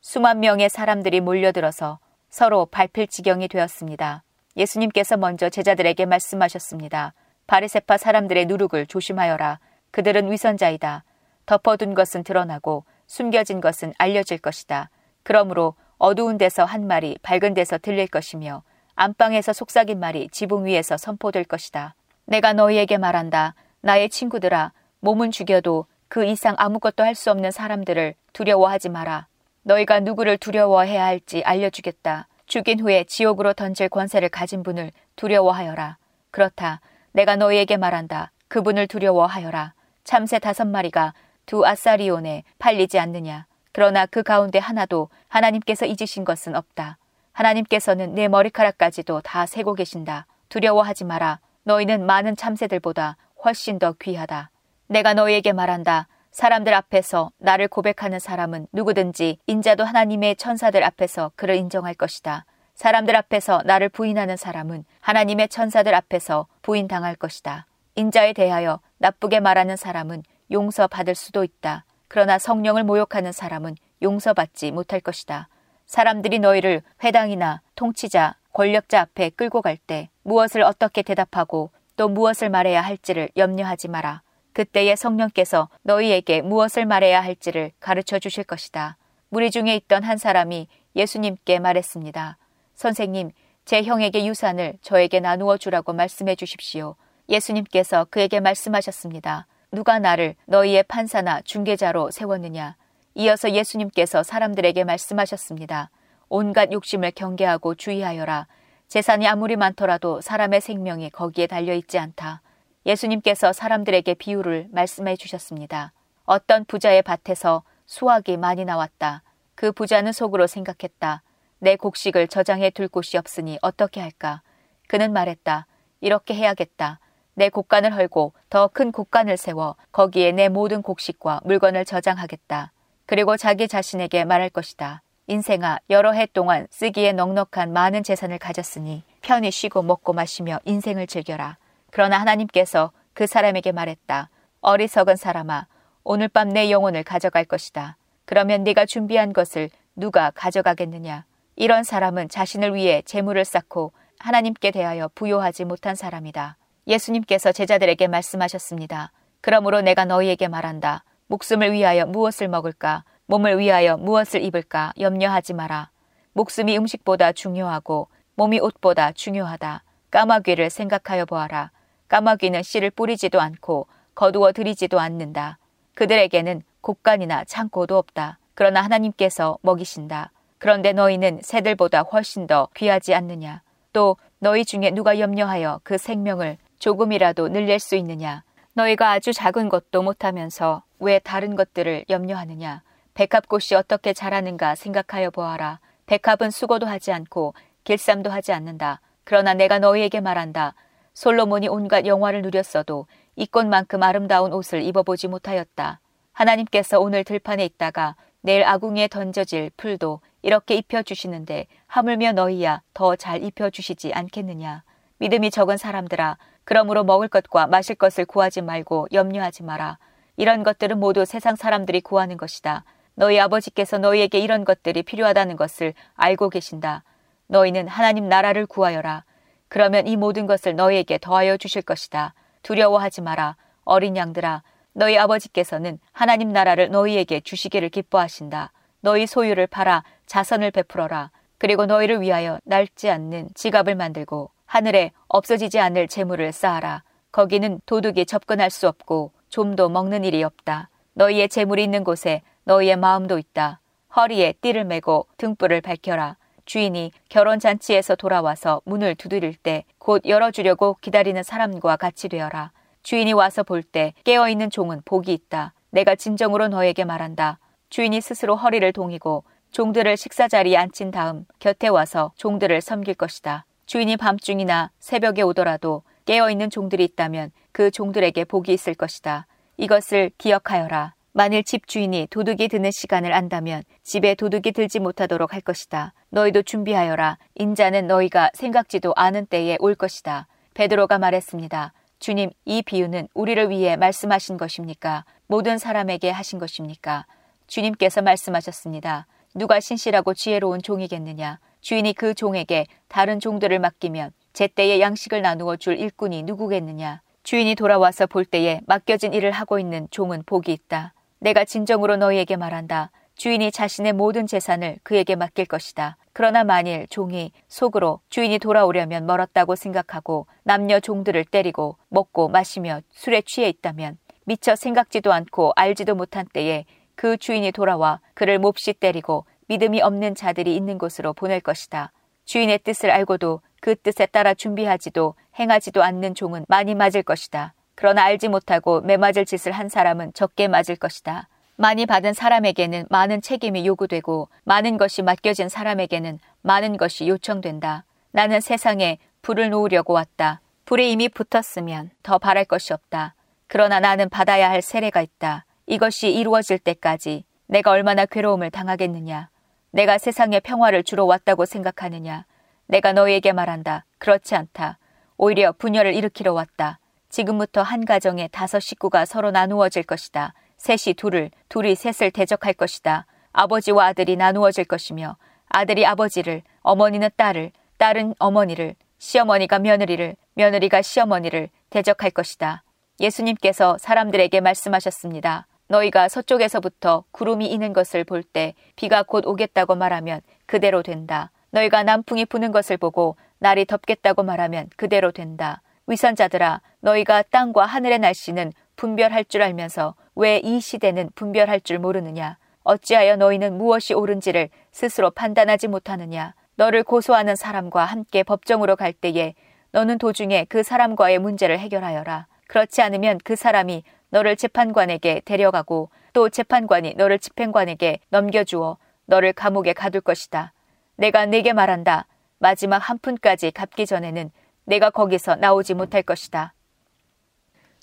수만 명의 사람들이 몰려들어서 서로 밟힐 지경이 되었습니다. 예수님께서 먼저 제자들에게 말씀하셨습니다. 바리세파 사람들의 누룩을 조심하여라. 그들은 위선자이다. 덮어둔 것은 드러나고 숨겨진 것은 알려질 것이다. 그러므로 어두운 데서 한 말이 밝은 데서 들릴 것이며 안방에서 속삭인 말이 지붕 위에서 선포될 것이다. 내가 너희에게 말한다. 나의 친구들아, 몸은 죽여도 그 이상 아무것도 할 수 없는 사람들을 두려워하지 마라. 너희가 누구를 두려워해야 할지 알려주겠다. 죽인 후에 지옥으로 던질 권세를 가진 분을 두려워하여라. 그렇다. 내가 너희에게 말한다. 그분을 두려워하여라. 참새 다섯 마리가 두 아사리온에 팔리지 않느냐. 그러나 그 가운데 하나도 하나님께서 잊으신 것은 없다. 하나님께서는 내 머리카락까지도 다 세고 계신다. 두려워하지 마라. 너희는 많은 참새들보다 훨씬 더 귀하다. 내가 너희에게 말한다. 사람들 앞에서 나를 고백하는 사람은 누구든지 인자도 하나님의 천사들 앞에서 그를 인정할 것이다. 사람들 앞에서 나를 부인하는 사람은 하나님의 천사들 앞에서 부인당할 것이다. 인자에 대하여 나쁘게 말하는 사람은 용서받을 수도 있다. 그러나 성령을 모욕하는 사람은 용서받지 못할 것이다. 사람들이 너희를 회당이나 통치자, 권력자 앞에 끌고 갈 때 무엇을 어떻게 대답하고 또 무엇을 말해야 할지를 염려하지 마라. 그때의 성령께서 너희에게 무엇을 말해야 할지를 가르쳐 주실 것이다. 무리 중에 있던 한 사람이 예수님께 말했습니다. 선생님, 제 형에게 유산을 저에게 나누어 주라고 말씀해 주십시오. 예수님께서 그에게 말씀하셨습니다. 누가 나를 너희의 판사나 중개자로 세웠느냐? 이어서 예수님께서 사람들에게 말씀하셨습니다. 온갖 욕심을 경계하고 주의하여라. 재산이 아무리 많더라도 사람의 생명이 거기에 달려 있지 않다. 예수님께서 사람들에게 비유를 말씀해 주셨습니다. 어떤 부자의 밭에서 수확이 많이 나왔다. 그 부자는 속으로 생각했다. 내 곡식을 저장해 둘 곳이 없으니 어떻게 할까? 그는 말했다. 이렇게 해야겠다. 내 곡간을 헐고 더 큰 곡간을 세워 거기에 내 모든 곡식과 물건을 저장하겠다. 그리고 자기 자신에게 말할 것이다. 인생아, 여러 해 동안 쓰기에 넉넉한 많은 재산을 가졌으니 편히 쉬고 먹고 마시며 인생을 즐겨라. 그러나 하나님께서 그 사람에게 말했다. 어리석은 사람아, 오늘 밤 내 영혼을 가져갈 것이다. 그러면 네가 준비한 것을 누가 가져가겠느냐? 이런 사람은 자신을 위해 재물을 쌓고 하나님께 대하여 부요하지 못한 사람이다. 예수님께서 제자들에게 말씀하셨습니다. 그러므로 내가 너희에게 말한다. 목숨을 위하여 무엇을 먹을까? 몸을 위하여 무엇을 입을까? 염려하지 마라. 목숨이 음식보다 중요하고 몸이 옷보다 중요하다. 까마귀를 생각하여 보아라. 까마귀는 씨를 뿌리지도 않고 거두어 들이지도 않는다. 그들에게는 곡간이나 창고도 없다. 그러나 하나님께서 먹이신다. 그런데 너희는 새들보다 훨씬 더 귀하지 않느냐? 또 너희 중에 누가 염려하여 그 생명을 조금이라도 늘릴 수 있느냐? 너희가 아주 작은 것도 못하면서 왜 다른 것들을 염려하느냐? 백합꽃이 어떻게 자라는가 생각하여 보아라. 백합은 수고도 하지 않고 길쌈도 하지 않는다. 그러나 내가 너희에게 말한다. 솔로몬이 온갖 영화를 누렸어도 이 꽃만큼 아름다운 옷을 입어보지 못하였다. 하나님께서 오늘 들판에 있다가 내일 아궁이에 던져질 풀도 이렇게 입혀주시는데 하물며 너희야 더 잘 입혀주시지 않겠느냐. 믿음이 적은 사람들아 그러므로 먹을 것과 마실 것을 구하지 말고 염려하지 마라. 이런 것들은 모두 세상 사람들이 구하는 것이다. 너희 아버지께서 너희에게 이런 것들이 필요하다는 것을 알고 계신다. 너희는 하나님 나라를 구하여라. 그러면 이 모든 것을 너희에게 더하여 주실 것이다. 두려워하지 마라. 어린 양들아. 너희 아버지께서는 하나님 나라를 너희에게 주시기를 기뻐하신다. 너희 소유를 팔아 자선을 베풀어라. 그리고 너희를 위하여 낡지 않는 지갑을 만들고 하늘에 없어지지 않을 재물을 쌓아라. 거기는 도둑이 접근할 수 없고 좀도 먹는 일이 없다. 너희의 재물이 있는 곳에 너희의 마음도 있다. 허리에 띠를 메고 등불을 밝혀라. 주인이 결혼 잔치에서 돌아와서 문을 두드릴 때 곧 열어주려고 기다리는 사람과 같이 되어라. 주인이 와서 볼 때 깨어 있는 종은 복이 있다. 내가 진정으로 너에게 말한다. 주인이 스스로 허리를 동이고 종들을 식사 자리에 앉힌 다음 곁에 와서 종들을 섬길 것이다. 주인이 밤중이나 새벽에 오더라도 깨어있는 종들이 있다면 그 종들에게 복이 있을 것이다. 이것을 기억하여라. 만일 집 주인이 도둑이 드는 시간을 안다면 집에 도둑이 들지 못하도록 할 것이다. 너희도 준비하여라. 인자는 너희가 생각지도 않은 때에 올 것이다. 베드로가 말했습니다. 주님, 이 비유는 우리를 위해 말씀하신 것입니까? 모든 사람에게 하신 것입니까? 주님께서 말씀하셨습니다. 누가 신실하고 지혜로운 종이겠느냐? 주인이 그 종에게 다른 종들을 맡기면 제때에 양식을 나누어 줄 일꾼이 누구겠느냐? 주인이 돌아와서 볼 때에 맡겨진 일을 하고 있는 종은 복이 있다. 내가 진정으로 너희에게 말한다. 주인이 자신의 모든 재산을 그에게 맡길 것이다. 그러나 만일 종이 속으로 주인이 돌아오려면 멀었다고 생각하고 남녀 종들을 때리고 먹고 마시며 술에 취해 있다면 미처 생각지도 않고 알지도 못한 때에 그 주인이 돌아와 그를 몹시 때리고 믿음이 없는 자들이 있는 곳으로 보낼 것이다. 주인의 뜻을 알고도 그 뜻에 따라 준비하지도 행하지도 않는 종은 많이 맞을 것이다. 그러나 알지 못하고 매맞을 짓을 한 사람은 적게 맞을 것이다. 많이 받은 사람에게는 많은 책임이 요구되고 많은 것이 맡겨진 사람에게는 많은 것이 요청된다. 나는 세상에 불을 놓으려고 왔다. 불에 이미 붙었으면 더 바랄 것이 없다. 그러나 나는 받아야 할 세례가 있다. 이것이 이루어질 때까지 내가 얼마나 괴로움을 당하겠느냐. 내가 세상에 평화를 주러 왔다고 생각하느냐. 내가 너희에게 말한다. 그렇지 않다. 오히려 분열을 일으키러 왔다. 지금부터 한 가정에 다섯 식구가 서로 나누어질 것이다. 셋이 둘을, 둘이 셋을 대적할 것이다. 아버지와 아들이 나누어질 것이며 아들이 아버지를, 어머니는 딸을, 딸은 어머니를, 시어머니가 며느리를, 며느리가 시어머니를 대적할 것이다. 예수님께서 사람들에게 말씀하셨습니다. 너희가 서쪽에서부터 구름이 이는 것을 볼 때 비가 곧 오겠다고 말하면 그대로 된다. 너희가 남풍이 부는 것을 보고 날이 덥겠다고 말하면 그대로 된다. 위선자들아, 너희가 땅과 하늘의 날씨는 분별할 줄 알면서 왜 이 시대는 분별할 줄 모르느냐? 어찌하여 너희는 무엇이 옳은지를 스스로 판단하지 못하느냐? 너를 고소하는 사람과 함께 법정으로 갈 때에 너는 도중에 그 사람과의 문제를 해결하여라. 그렇지 않으면 그 사람이 너를 재판관에게 데려가고 또 재판관이 너를 집행관에게 넘겨주어 너를 감옥에 가둘 것이다. 내가 네게 말한다. 마지막 한 푼까지 갚기 전에는 내가 거기서 나오지 못할 것이다.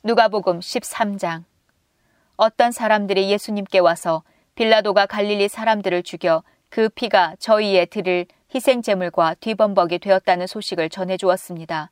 누가복음 13장 어떤 사람들이 예수님께 와서 빌라도가 갈릴리 사람들을 죽여 그 피가 저희의 드릴 희생제물과 뒤범벅이 되었다는 소식을 전해 주었습니다.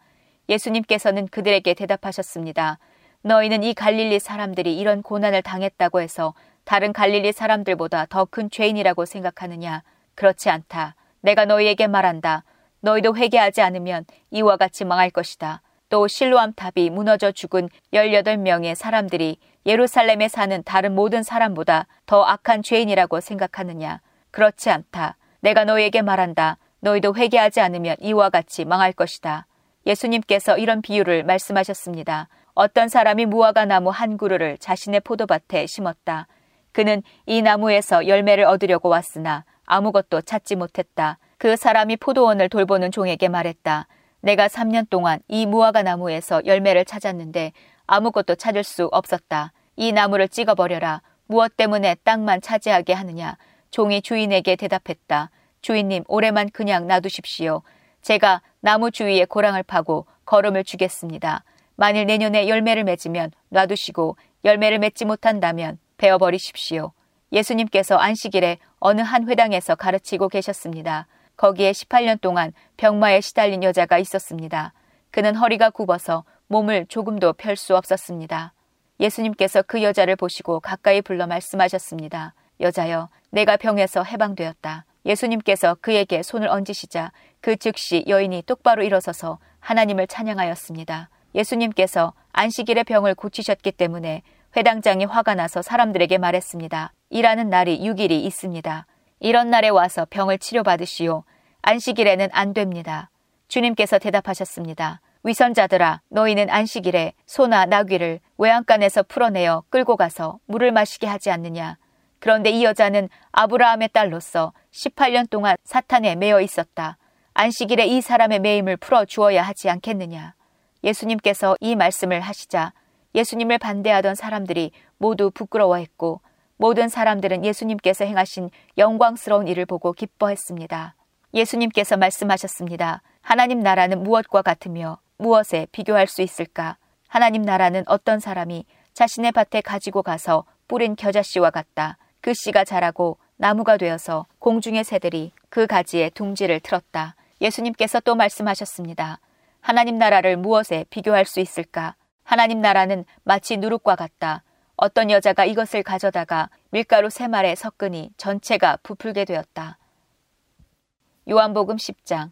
예수님께서는 그들에게 대답하셨습니다. 너희는 이 갈릴리 사람들이 이런 고난을 당했다고 해서 다른 갈릴리 사람들보다 더 큰 죄인이라고 생각하느냐? 그렇지 않다. 내가 너희에게 말한다. 너희도 회개하지 않으면 이와 같이 망할 것이다. 또 실로암 탑이 무너져 죽은 18명의 사람들이 예루살렘에 사는 다른 모든 사람보다 더 악한 죄인이라고 생각하느냐? 그렇지 않다. 내가 너희에게 말한다. 너희도 회개하지 않으면 이와 같이 망할 것이다. 예수님께서 이런 비유를 말씀하셨습니다. 어떤 사람이 무화과 나무 한 그루를 자신의 포도밭에 심었다. 그는 이 나무에서 열매를 얻으려고 왔으나 아무것도 찾지 못했다. 그 사람이 포도원을 돌보는 종에게 말했다. 내가 3년 동안 이 무화과 나무에서 열매를 찾았는데 아무것도 찾을 수 없었다. 이 나무를 찍어버려라. 무엇 때문에 땅만 차지하게 하느냐. 종이 주인에게 대답했다. 주인님, 올해만 그냥 놔두십시오. 제가 나무 주위에 고랑을 파고 걸음을 주겠습니다. 만일 내년에 열매를 맺으면 놔두시고 열매를 맺지 못한다면 베어버리십시오. 예수님께서 안식일에 어느 한 회당에서 가르치고 계셨습니다. 거기에 18년 동안 병마에 시달린 여자가 있었습니다. 그는 허리가 굽어서 몸을 조금도 펼 수 없었습니다. 예수님께서 그 여자를 보시고 가까이 불러 말씀하셨습니다. 여자여, 내가 병에서 해방되었다. 예수님께서 그에게 손을 얹으시자 그 즉시 여인이 똑바로 일어서서 하나님을 찬양하였습니다. 예수님께서 안식일의 병을 고치셨기 때문에 회당장이 화가 나서 사람들에게 말했습니다. 일하는 날이 6일이 있습니다. 이런 날에 와서 병을 치료받으시오. 안식일에는 안 됩니다. 주님께서 대답하셨습니다. 위선자들아, 너희는 안식일에 소나 나귀를 외양간에서 풀어내어 끌고 가서 물을 마시게 하지 않느냐. 그런데 이 여자는 아브라함의 딸로서 18년 동안 사탄에 매여 있었다. 안식일에 이 사람의 매임을 풀어 주어야 하지 않겠느냐. 예수님께서 이 말씀을 하시자 예수님을 반대하던 사람들이 모두 부끄러워했고 모든 사람들은 예수님께서 행하신 영광스러운 일을 보고 기뻐했습니다. 예수님께서 말씀하셨습니다. 하나님 나라는 무엇과 같으며 무엇에 비교할 수 있을까? 하나님 나라는 어떤 사람이 자신의 밭에 가지고 가서 뿌린 겨자씨와 같다. 그 씨가 자라고 나무가 되어서 공중의 새들이 그 가지에 둥지를 틀었다. 예수님께서 또 말씀하셨습니다. 하나님 나라를 무엇에 비교할 수 있을까? 하나님 나라는 마치 누룩과 같다. 어떤 여자가 이것을 가져다가 밀가루 세 말에 섞으니 전체가 부풀게 되었다. 요한복음 10장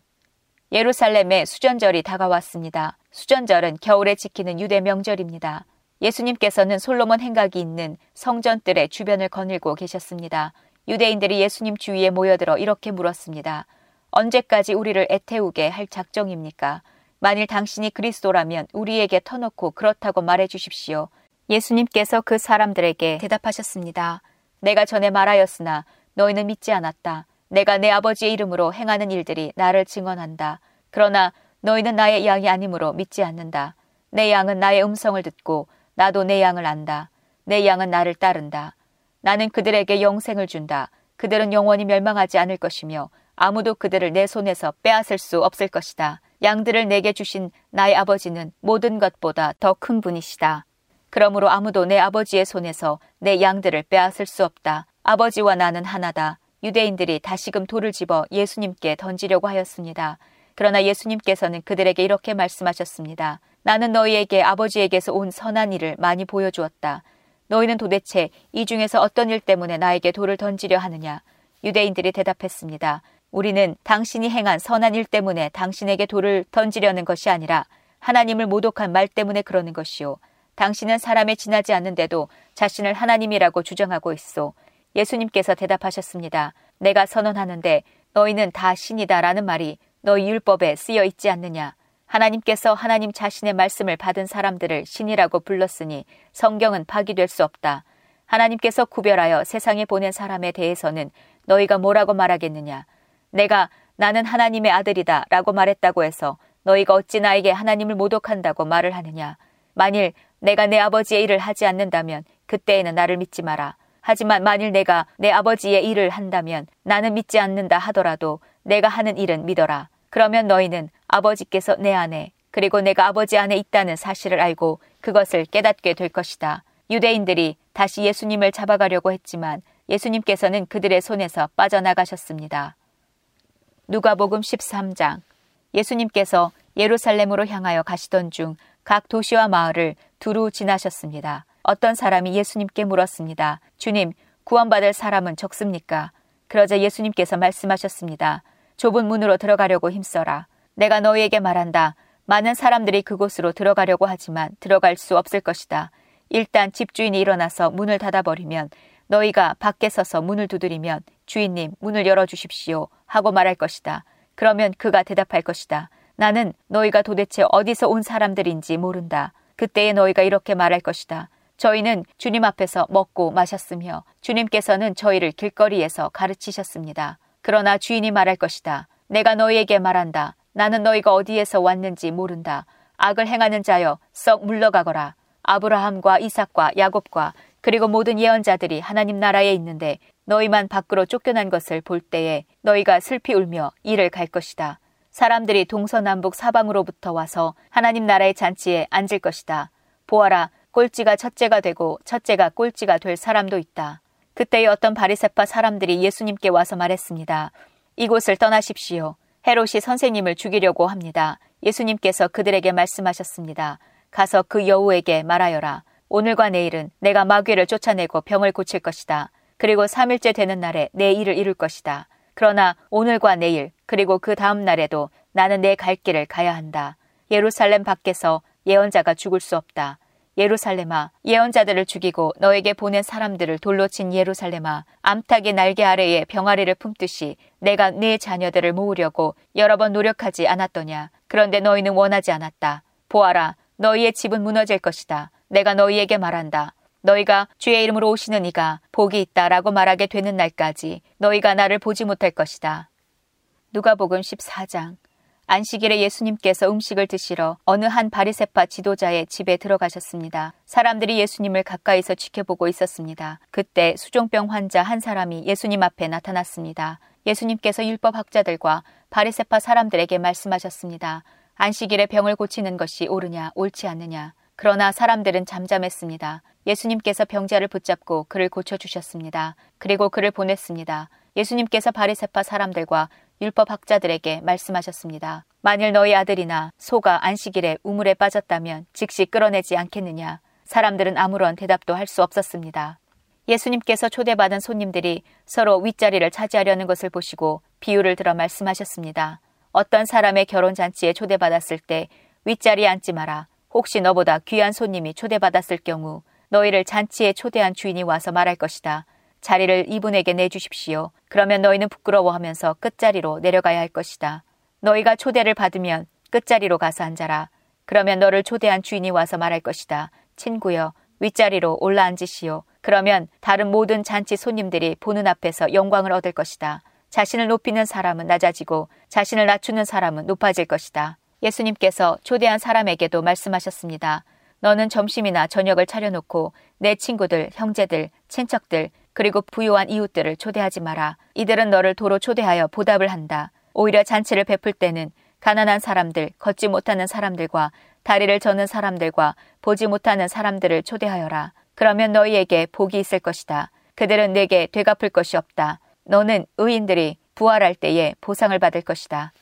예루살렘에 수전절이 다가왔습니다. 수전절은 겨울에 지키는 유대 명절입니다. 예수님께서는 솔로몬 행각이 있는 성전들의 주변을 거닐고 계셨습니다. 유대인들이 예수님 주위에 모여들어 이렇게 물었습니다. 언제까지 우리를 애태우게 할 작정입니까? 만일 당신이 그리스도라면 우리에게 터놓고 그렇다고 말해 주십시오. 예수님께서 그 사람들에게 대답하셨습니다. 내가 전에 말하였으나 너희는 믿지 않았다. 내가 내 아버지의 이름으로 행하는 일들이 나를 증언한다. 그러나 너희는 나의 양이 아니므로 믿지 않는다. 내 양은 나의 음성을 듣고 나도 내 양을 안다. 내 양은 나를 따른다. 나는 그들에게 영생을 준다. 그들은 영원히 멸망하지 않을 것이며 아무도 그들을 내 손에서 빼앗을 수 없을 것이다. 양들을 내게 주신 나의 아버지는 모든 것보다 더 큰 분이시다. 그러므로 아무도 내 아버지의 손에서 내 양들을 빼앗을 수 없다. 아버지와 나는 하나다. 유대인들이 다시금 돌을 집어 예수님께 던지려고 하였습니다. 그러나 예수님께서는 그들에게 이렇게 말씀하셨습니다. 나는 너희에게 아버지에게서 온 선한 일을 많이 보여주었다. 너희는 도대체 이 중에서 어떤 일 때문에 나에게 돌을 던지려 하느냐? 유대인들이 대답했습니다. 우리는 당신이 행한 선한 일 때문에 당신에게 돌을 던지려는 것이 아니라 하나님을 모독한 말 때문에 그러는 것이요. 당신은 사람에 지나지 않는데도 자신을 하나님이라고 주장하고 있어 예수님께서 대답하셨습니다. 내가 선언하는데 너희는 다 신이다라는 말이 너희 율법에 쓰여 있지 않느냐. 하나님께서 하나님 자신의 말씀을 받은 사람들을 신이라고 불렀으니 성경은 파기될 수 없다. 하나님께서 구별하여 세상에 보낸 사람에 대해서는 너희가 뭐라고 말하겠느냐. 내가 나는 하나님의 아들이다 라고 말했다고 해서 너희가 어찌 나에게 하나님을 모독한다고 말을 하느냐. 만일 내가 내 아버지의 일을 하지 않는다면 그때에는 나를 믿지 마라. 하지만 만일 내가 내 아버지의 일을 한다면 나는 믿지 않는다 하더라도 내가 하는 일은 믿어라. 그러면 너희는 아버지께서 내 안에 그리고 내가 아버지 안에 있다는 사실을 알고 그것을 깨닫게 될 것이다. 유대인들이 다시 예수님을 잡아가려고 했지만 예수님께서는 그들의 손에서 빠져나가셨습니다. 누가복음 13장 예수님께서 예루살렘으로 향하여 가시던 중 각 도시와 마을을 두루 지나셨습니다. 어떤 사람이 예수님께 물었습니다. 주님, 구원받을 사람은 적습니까? 그러자 예수님께서 말씀하셨습니다. 좁은 문으로 들어가려고 힘써라. 내가 너희에게 말한다. 많은 사람들이 그곳으로 들어가려고 하지만 들어갈 수 없을 것이다. 일단 집주인이 일어나서 문을 닫아버리면 너희가 밖에 서서 문을 두드리면 주인님 문을 열어주십시오 하고 말할 것이다. 그러면 그가 대답할 것이다. 나는 너희가 도대체 어디서 온 사람들인지 모른다. 그때에 너희가 이렇게 말할 것이다. 저희는 주님 앞에서 먹고 마셨으며 주님께서는 저희를 길거리에서 가르치셨습니다. 그러나 주인이 말할 것이다. 내가 너희에게 말한다. 나는 너희가 어디에서 왔는지 모른다. 악을 행하는 자여 썩 물러가거라. 아브라함과 이삭과 야곱과 그리고 모든 예언자들이 하나님 나라에 있는데 너희만 밖으로 쫓겨난 것을 볼 때에 너희가 슬피 울며 이를 갈 것이다. 사람들이 동서남북 사방으로부터 와서 하나님 나라의 잔치에 앉을 것이다. 보아라, 꼴찌가 첫째가 되고 첫째가 꼴찌가 될 사람도 있다. 그때에 어떤 바리세파 사람들이 예수님께 와서 말했습니다. 이곳을 떠나십시오. 헤롯이 선생님을 죽이려고 합니다. 예수님께서 그들에게 말씀하셨습니다. 가서 그 여우에게 말하여라. 오늘과 내일은 내가 마귀를 쫓아내고 병을 고칠 것이다. 그리고 3일째 되는 날에 내 일을 이룰 것이다. 그러나 오늘과 내일 그리고 그 다음 날에도 나는 내 갈 길을 가야 한다. 예루살렘 밖에서 예언자가 죽을 수 없다. 예루살렘아 예언자들을 죽이고 너에게 보낸 사람들을 돌로 친 예루살렘아 암탉의 날개 아래에 병아리를 품듯이 내가 네 자녀들을 모으려고 여러 번 노력하지 않았더냐 그런데 너희는 원하지 않았다 보아라 너희의 집은 무너질 것이다 내가 너희에게 말한다 너희가 주의 이름으로 오시는 이가 복이 있다라고 말하게 되는 날까지 너희가 나를 보지 못할 것이다 누가복음 14장 안식일에 예수님께서 음식을 드시러 어느 한 바리세파 지도자의 집에 들어가셨습니다. 사람들이 예수님을 가까이서 지켜보고 있었습니다. 그때 수종병 환자 한 사람이 예수님 앞에 나타났습니다. 예수님께서 율법 학자들과 바리세파 사람들에게 말씀하셨습니다. 안식일에 병을 고치는 것이 옳으냐 옳지 않느냐. 그러나 사람들은 잠잠했습니다. 예수님께서 병자를 붙잡고 그를 고쳐주셨습니다. 그리고 그를 보냈습니다. 예수님께서 바리세파 사람들과 율법 학자들에게 말씀하셨습니다. 만일 너희 아들이나 소가 안식일에 우물에 빠졌다면 즉시 끌어내지 않겠느냐. 사람들은 아무런 대답도 할 수 없었습니다. 예수님께서 초대받은 손님들이 서로 윗자리를 차지하려는 것을 보시고 비유를 들어 말씀하셨습니다. 어떤 사람의 결혼 잔치에 초대받았을 때 윗자리에 앉지 마라. 혹시 너보다 귀한 손님이 초대받았을 경우 너희를 잔치에 초대한 주인이 와서 말할 것이다. 자리를 이분에게 내주십시오. 그러면 너희는 부끄러워하면서 끝자리로 내려가야 할 것이다. 너희가 초대를 받으면 끝자리로 가서 앉아라. 그러면 너를 초대한 주인이 와서 말할 것이다. 친구여, 윗자리로 올라앉으시오. 그러면 다른 모든 잔치 손님들이 보는 앞에서 영광을 얻을 것이다. 자신을 높이는 사람은 낮아지고 자신을 낮추는 사람은 높아질 것이다. 예수님께서 초대한 사람에게도 말씀하셨습니다. 너는 점심이나 저녁을 차려놓고 내 친구들, 형제들, 친척들, 그리고 부유한 이웃들을 초대하지 마라. 이들은 너를 도로 초대하여 보답을 한다. 오히려 잔치를 베풀 때는 가난한 사람들, 걷지 못하는 사람들과 다리를 저는 사람들과 보지 못하는 사람들을 초대하여라. 그러면 너희에게 복이 있을 것이다. 그들은 내게 되갚을 것이 없다. 너는 의인들이 부활할 때에 보상을 받을 것이다.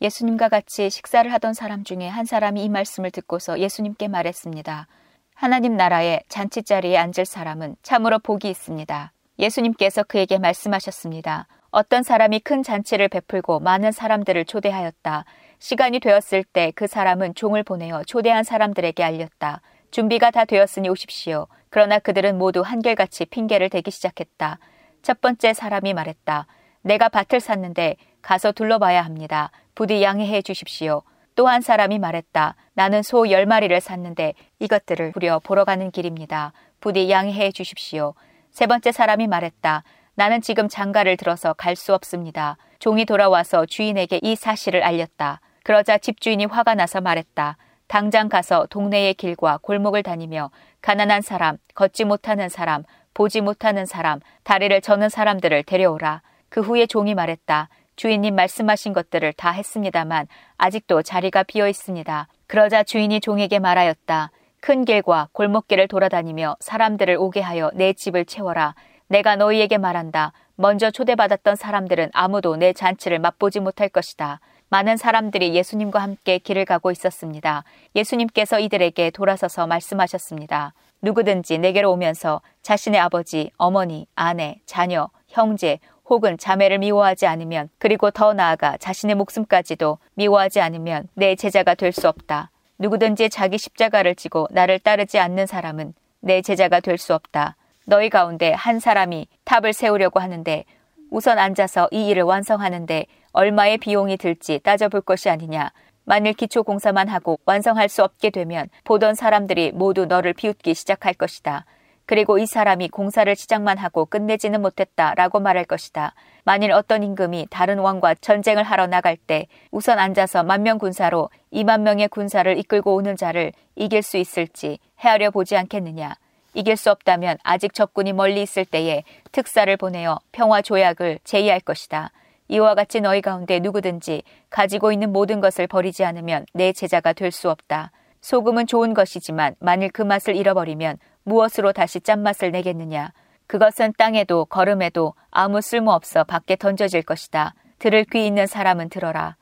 예수님과 같이 식사를 하던 사람 중에 한 사람이 이 말씀을 듣고서 예수님께 말했습니다. 하나님 나라의 잔치 자리에 앉을 사람은 참으로 복이 있습니다. 예수님께서 그에게 말씀하셨습니다. 어떤 사람이 큰 잔치를 베풀고 많은 사람들을 초대하였다. 시간이 되었을 때 그 사람은 종을 보내어 초대한 사람들에게 알렸다. 준비가 다 되었으니 오십시오. 그러나 그들은 모두 한결같이 핑계를 대기 시작했다. 첫 번째 사람이 말했다. 내가 밭을 샀는데 가서 둘러봐야 합니다. 부디 양해해 주십시오. 또 한 사람이 말했다. 나는 소 열마리를 샀는데 이것들을 부려 보러 가는 길입니다. 부디 양해해 주십시오. 세 번째 사람이 말했다. 나는 지금 장가를 들어서 갈 수 없습니다. 종이 돌아와서 주인에게 이 사실을 알렸다. 그러자 집주인이 화가 나서 말했다. 당장 가서 동네의 길과 골목을 다니며 가난한 사람, 걷지 못하는 사람, 보지 못하는 사람, 다리를 저는 사람들을 데려오라. 그 후에 종이 말했다. 주인님 말씀하신 것들을 다 했습니다만 아직도 자리가 비어 있습니다. 그러자 주인이 종에게 말하였다. 큰 길과 골목길을 돌아다니며 사람들을 오게 하여 내 집을 채워라. 내가 너희에게 말한다. 먼저 초대받았던 사람들은 아무도 내 잔치를 맛보지 못할 것이다. 많은 사람들이 예수님과 함께 길을 가고 있었습니다. 예수님께서 이들에게 돌아서서 말씀하셨습니다. 누구든지 내게로 오면서 자신의 아버지, 어머니, 아내, 자녀, 형제, 혹은 자매를 미워하지 않으면 그리고 더 나아가 자신의 목숨까지도 미워하지 않으면 내 제자가 될 수 없다. 누구든지 자기 십자가를 지고 나를 따르지 않는 사람은 내 제자가 될 수 없다. 너희 가운데 한 사람이 탑을 세우려고 하는데 우선 앉아서 이 일을 완성하는데 얼마의 비용이 들지 따져볼 것이 아니냐. 만일 기초 공사만 하고 완성할 수 없게 되면 보던 사람들이 모두 너를 비웃기 시작할 것이다. 그리고 이 사람이 공사를 시작만 하고 끝내지는 못했다 라고 말할 것이다. 만일 어떤 임금이 다른 왕과 전쟁을 하러 나갈 때 우선 앉아서 만명 군사로 2만 명의 군사를 이끌고 오는 자를 이길 수 있을지 헤아려 보지 않겠느냐. 이길 수 없다면 아직 적군이 멀리 있을 때에 특사를 보내어 평화 조약을 제의할 것이다. 이와 같이 너희 가운데 누구든지 가지고 있는 모든 것을 버리지 않으면 내 제자가 될 수 없다. 소금은 좋은 것이지만 만일 그 맛을 잃어버리면 무엇으로 다시 짠맛을 내겠느냐. 그것은 땅에도 걸음에도 아무 쓸모 없어 밖에 던져질 것이다. 들을 귀 있는 사람은 들어라.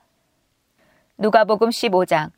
누가복음 15장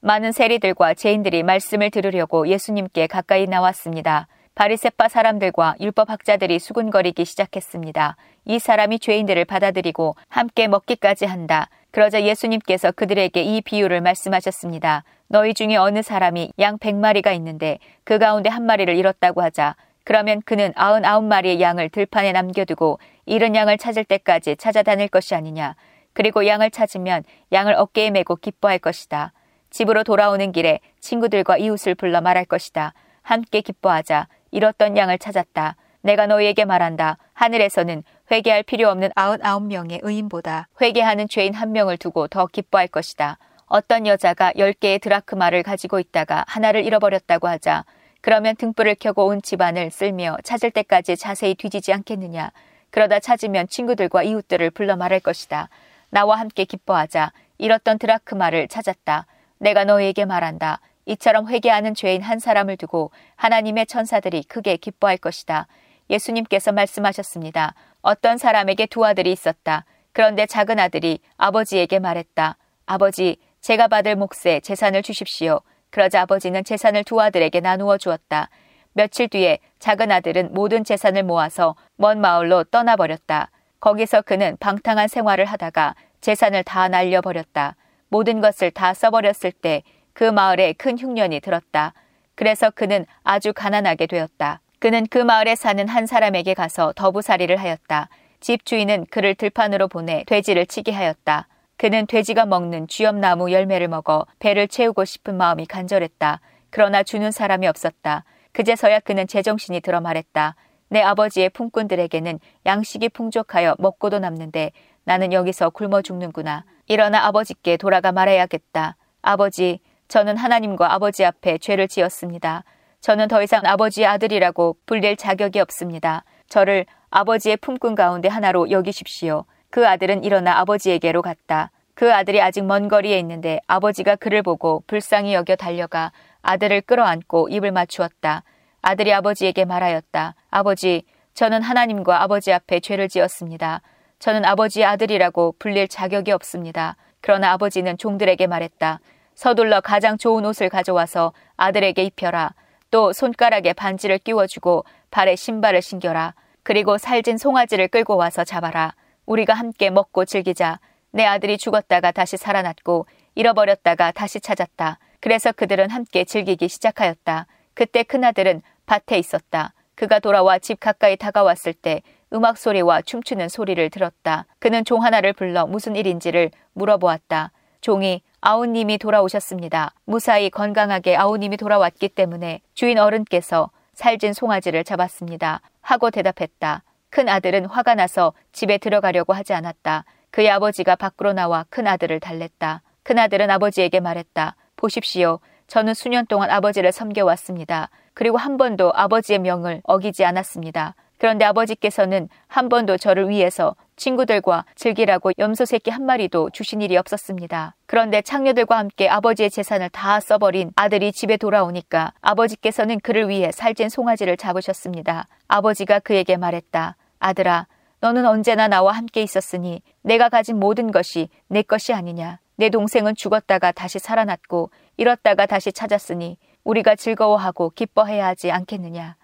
많은 세리들과 죄인들이 말씀을 들으려고 예수님께 가까이 나왔습니다. 바리세파 사람들과 율법 학자들이 수군거리기 시작했습니다. 이 사람이 죄인들을 받아들이고 함께 먹기까지 한다. 그러자 예수님께서 그들에게 이 비유를 말씀하셨습니다. 너희 중에 어느 사람이 양 100마리가 있는데 그 가운데 한 마리를 잃었다고 하자. 그러면 그는 99마리의 양을 들판에 남겨두고 잃은 양을 찾을 때까지 찾아다닐 것이 아니냐. 그리고 양을 찾으면 양을 어깨에 메고 기뻐할 것이다. 집으로 돌아오는 길에 친구들과 이웃을 불러 말할 것이다. 함께 기뻐하자. 잃었던 양을 찾았다. 내가 너희에게 말한다. 하늘에서는 회개할 필요 없는 99명의 의인보다 회개하는 죄인 한 명을 두고 더 기뻐할 것이다. 어떤 여자가 10개의 드라크마를 가지고 있다가 하나를 잃어버렸다고 하자 그러면 등불을 켜고 온 집안을 쓸며 찾을 때까지 자세히 뒤지지 않겠느냐. 그러다 찾으면 친구들과 이웃들을 불러 말할 것이다. 나와 함께 기뻐하자. 잃었던 드라크마를 찾았다. 내가 너희에게 말한다. 이처럼 회개하는 죄인 한 사람을 두고 하나님의 천사들이 크게 기뻐할 것이다. 예수님께서 말씀하셨습니다. 어떤 사람에게 두 아들이 있었다. 그런데 작은 아들이 아버지에게 말했다. 아버지, 제가 받을 몫에 재산을 주십시오. 그러자 아버지는 재산을 두 아들에게 나누어 주었다. 며칠 뒤에 작은 아들은 모든 재산을 모아서 먼 마을로 떠나버렸다. 거기서 그는 방탕한 생활을 하다가 재산을 다 날려버렸다. 모든 것을 다 써버렸을 때 그 마을에 큰 흉년이 들었다. 그래서 그는 아주 가난하게 되었다. 그는 그 마을에 사는 한 사람에게 가서 더부살이를 하였다. 집 주인은 그를 들판으로 보내 돼지를 치게 하였다. 그는 돼지가 먹는 쥐염나무 열매를 먹어 배를 채우고 싶은 마음이 간절했다. 그러나 주는 사람이 없었다. 그제서야 그는 제정신이 들어 말했다. 내 아버지의 품꾼들에게는 양식이 풍족하여 먹고도 남는데 나는 여기서 굶어 죽는구나. 일어나 아버지께 돌아가 말해야겠다. 아버지, 저는 하나님과 아버지 앞에 죄를 지었습니다. 저는 더 이상 아버지의 아들이라고 불릴 자격이 없습니다. 저를 아버지의 품꾼 가운데 하나로 여기십시오. 그 아들은 일어나 아버지에게로 갔다. 그 아들이 아직 먼 거리에 있는데 아버지가 그를 보고 불쌍히 여겨 달려가 아들을 끌어안고 입을 맞추었다. 아들이 아버지에게 말하였다. 아버지, 저는 하나님과 아버지 앞에 죄를 지었습니다. 저는 아버지의 아들이라고 불릴 자격이 없습니다. 그러나 아버지는 종들에게 말했다. 서둘러 가장 좋은 옷을 가져와서 아들에게 입혀라. 또 손가락에 반지를 끼워주고 발에 신발을 신겨라. 그리고 살진 송아지를 끌고 와서 잡아라. 우리가 함께 먹고 즐기자. 내 아들이 죽었다가 다시 살아났고 잃어버렸다가 다시 찾았다. 그래서 그들은 함께 즐기기 시작하였다. 그때 큰아들은 밭에 있었다. 그가 돌아와 집 가까이 다가왔을 때 음악 소리와 춤추는 소리를 들었다. 그는 종 하나를 불러 무슨 일인지를 물어보았다. 종이 아우님이 돌아오셨습니다. 무사히 건강하게 아우님이 돌아왔기 때문에 주인 어른께서 살진 송아지를 잡았습니다. 하고 대답했다. 큰 아들은 화가 나서 집에 들어가려고 하지 않았다. 그의 아버지가 밖으로 나와 큰 아들을 달랬다. 큰 아들은 아버지에게 말했다. 보십시오. 저는 수년 동안 아버지를 섬겨왔습니다. 그리고 한 번도 아버지의 명을 어기지 않았습니다. 그런데 아버지께서는 한 번도 저를 위해서 친구들과 즐기라고 염소 새끼 한 마리도 주신 일이 없었습니다. 그런데 창녀들과 함께 아버지의 재산을 다 써버린 아들이 집에 돌아오니까 아버지께서는 그를 위해 살찐 송아지를 잡으셨습니다. 아버지가 그에게 말했다. 아들아, 너는 언제나 나와 함께 있었으니 내가 가진 모든 것이 내 것이 아니냐. 내 동생은 죽었다가 다시 살아났고 잃었다가 다시 찾았으니 우리가 즐거워하고 기뻐해야 하지 않겠느냐.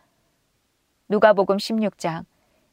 누가복음 16장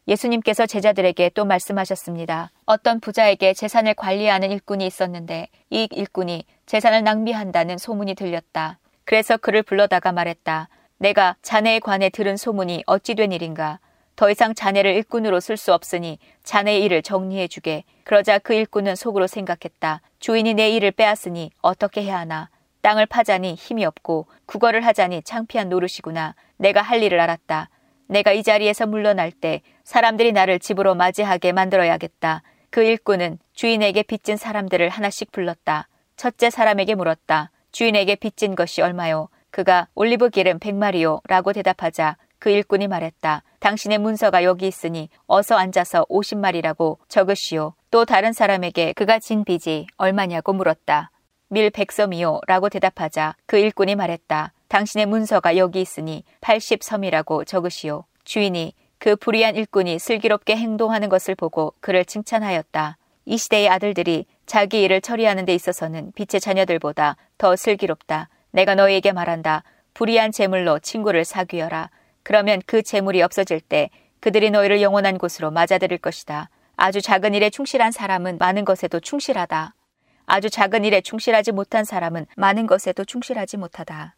예수님께서 제자들에게 또 말씀하셨습니다. 어떤 부자에게 재산을 관리하는 일꾼이 있었는데 이 일꾼이 재산을 낭비한다는 소문이 들렸다. 그래서 그를 불러다가 말했다. 내가 자네에 관해 들은 소문이 어찌 된 일인가? 더 이상 자네를 일꾼으로 쓸 수 없으니 자네의 일을 정리해 주게. 그러자 그 일꾼은 속으로 생각했다. 주인이 내 일을 빼앗으니 어떻게 해야 하나? 땅을 파자니 힘이 없고 국어를 하자니 창피한 노릇이구나. 내가 할 일을 알았다. 내가 이 자리에서 물러날 때 사람들이 나를 집으로 맞이하게 만들어야겠다. 그 일꾼은 주인에게 빚진 사람들을 하나씩 불렀다. 첫째 사람에게 물었다. 주인에게 빚진 것이 얼마요? 그가 올리브 기름 100마리요. 라고 대답하자 그 일꾼이 말했다. 당신의 문서가 여기 있으니 어서 앉아서 50마리라고 적으시오. 또 다른 사람에게 그가 진 빚이 얼마냐고 물었다. 밀 백섬이요. 라고 대답하자 그 일꾼이 말했다. 당신의 문서가 여기 있으니 80섬이라고 적으시오. 주인이 그 불의한 일꾼이 슬기롭게 행동하는 것을 보고 그를 칭찬하였다. 이 시대의 아들들이 자기 일을 처리하는 데 있어서는 빛의 자녀들보다 더 슬기롭다. 내가 너희에게 말한다. 불의한 재물로 친구를 사귀어라. 그러면 그 재물이 없어질 때 그들이 너희를 영원한 곳으로 맞아들일 것이다. 아주 작은 일에 충실한 사람은 많은 것에도 충실하다. 아주 작은 일에 충실하지 못한 사람은 많은 것에도 충실하지 못하다.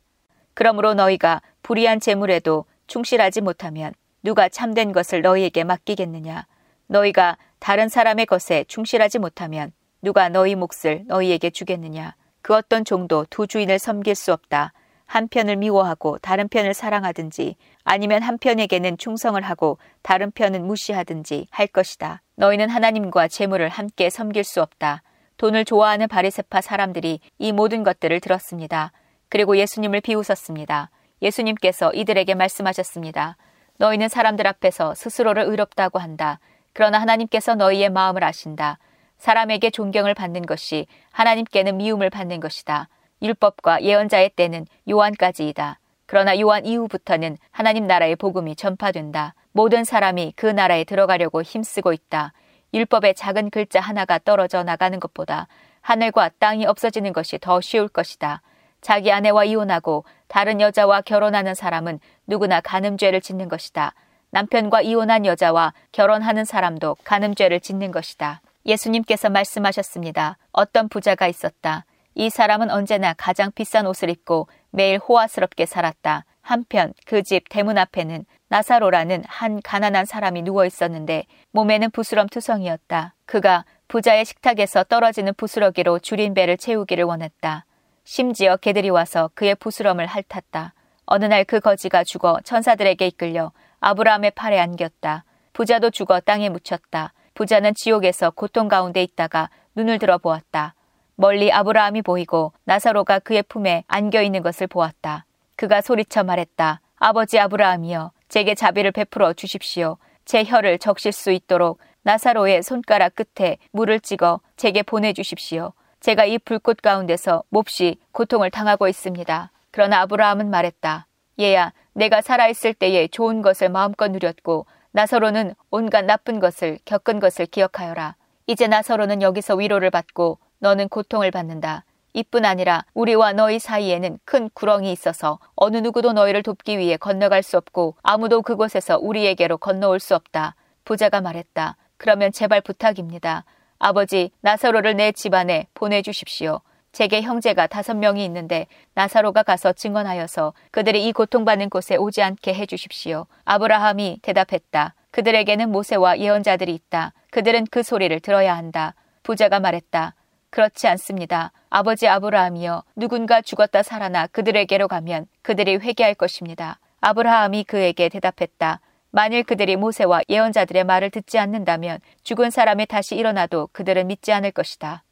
그러므로 너희가 불의한 재물에도 충실하지 못하면 누가 참된 것을 너희에게 맡기겠느냐? 너희가 다른 사람의 것에 충실하지 못하면 누가 너희 몫을 너희에게 주겠느냐? 그 어떤 종도 두 주인을 섬길 수 없다. 한 편을 미워하고 다른 편을 사랑하든지 아니면 한 편에게는 충성을 하고 다른 편은 무시하든지 할 것이다. 너희는 하나님과 재물을 함께 섬길 수 없다. 돈을 좋아하는 바리세파 사람들이 이 모든 것들을 들었습니다. 그리고 예수님을 비웃었습니다. 예수님께서 이들에게 말씀하셨습니다. 너희는 사람들 앞에서 스스로를 의롭다고 한다. 그러나 하나님께서 너희의 마음을 아신다. 사람에게 존경을 받는 것이 하나님께는 미움을 받는 것이다. 율법과 예언자의 때는 요한까지이다. 그러나 요한 이후부터는 하나님 나라의 복음이 전파된다. 모든 사람이 그 나라에 들어가려고 힘쓰고 있다. 율법의 작은 글자 하나가 떨어져 나가는 것보다 하늘과 땅이 없어지는 것이 더 쉬울 것이다. 자기 아내와 이혼하고 다른 여자와 결혼하는 사람은 누구나 간음죄를 짓는 것이다. 남편과 이혼한 여자와 결혼하는 사람도 간음죄를 짓는 것이다. 예수님께서 말씀하셨습니다. 어떤 부자가 있었다. 이 사람은 언제나 가장 비싼 옷을 입고 매일 호화스럽게 살았다. 한편 그 집 대문 앞에는 나사로라는 한 가난한 사람이 누워 있었는데 몸에는 부스럼 투성이었다. 그가 부자의 식탁에서 떨어지는 부스러기로 줄인 배를 채우기를 원했다. 심지어 개들이 와서 그의 부스럼을 핥았다. 어느 날 그 거지가 죽어 천사들에게 이끌려 아브라함의 팔에 안겼다. 부자도 죽어 땅에 묻혔다. 부자는 지옥에서 고통 가운데 있다가 눈을 들어 보았다. 멀리 아브라함이 보이고 나사로가 그의 품에 안겨 있는 것을 보았다. 그가 소리쳐 말했다. 아버지 아브라함이여, 제게 자비를 베풀어 주십시오. 제 혀를 적실 수 있도록 나사로의 손가락 끝에 물을 찍어 제게 보내주십시오. 제가 이 불꽃 가운데서 몹시 고통을 당하고 있습니다. 그러나 아브라함은 말했다. 얘야, 내가 살아있을 때에 좋은 것을 마음껏 누렸고 나서로는 온갖 나쁜 것을 겪은 것을 기억하여라. 이제 나서로는 여기서 위로를 받고 너는 고통을 받는다. 이뿐 아니라 우리와 너희 사이에는 큰 구렁이 있어서 어느 누구도 너희를 돕기 위해 건너갈 수 없고 아무도 그곳에서 우리에게로 건너올 수 없다. 부자가 말했다. 그러면 제발 부탁입니다. 아버지, 나사로를 내 집안에 보내주십시오. 제게 형제가 다섯 명이 있는데 나사로가 가서 증언하여서 그들이 이 고통받는 곳에 오지 않게 해주십시오. 아브라함이 대답했다. 그들에게는 모세와 예언자들이 있다. 그들은 그 소리를 들어야 한다. 부자가 말했다. 그렇지 않습니다. 아버지 아브라함이여 누군가 죽었다 살아나 그들에게로 가면 그들이 회개할 것입니다. 아브라함이 그에게 대답했다. 만일 그들이 모세와 예언자들의 말을 듣지 않는다면 죽은 사람이 다시 일어나도 그들은 믿지 않을 것이다.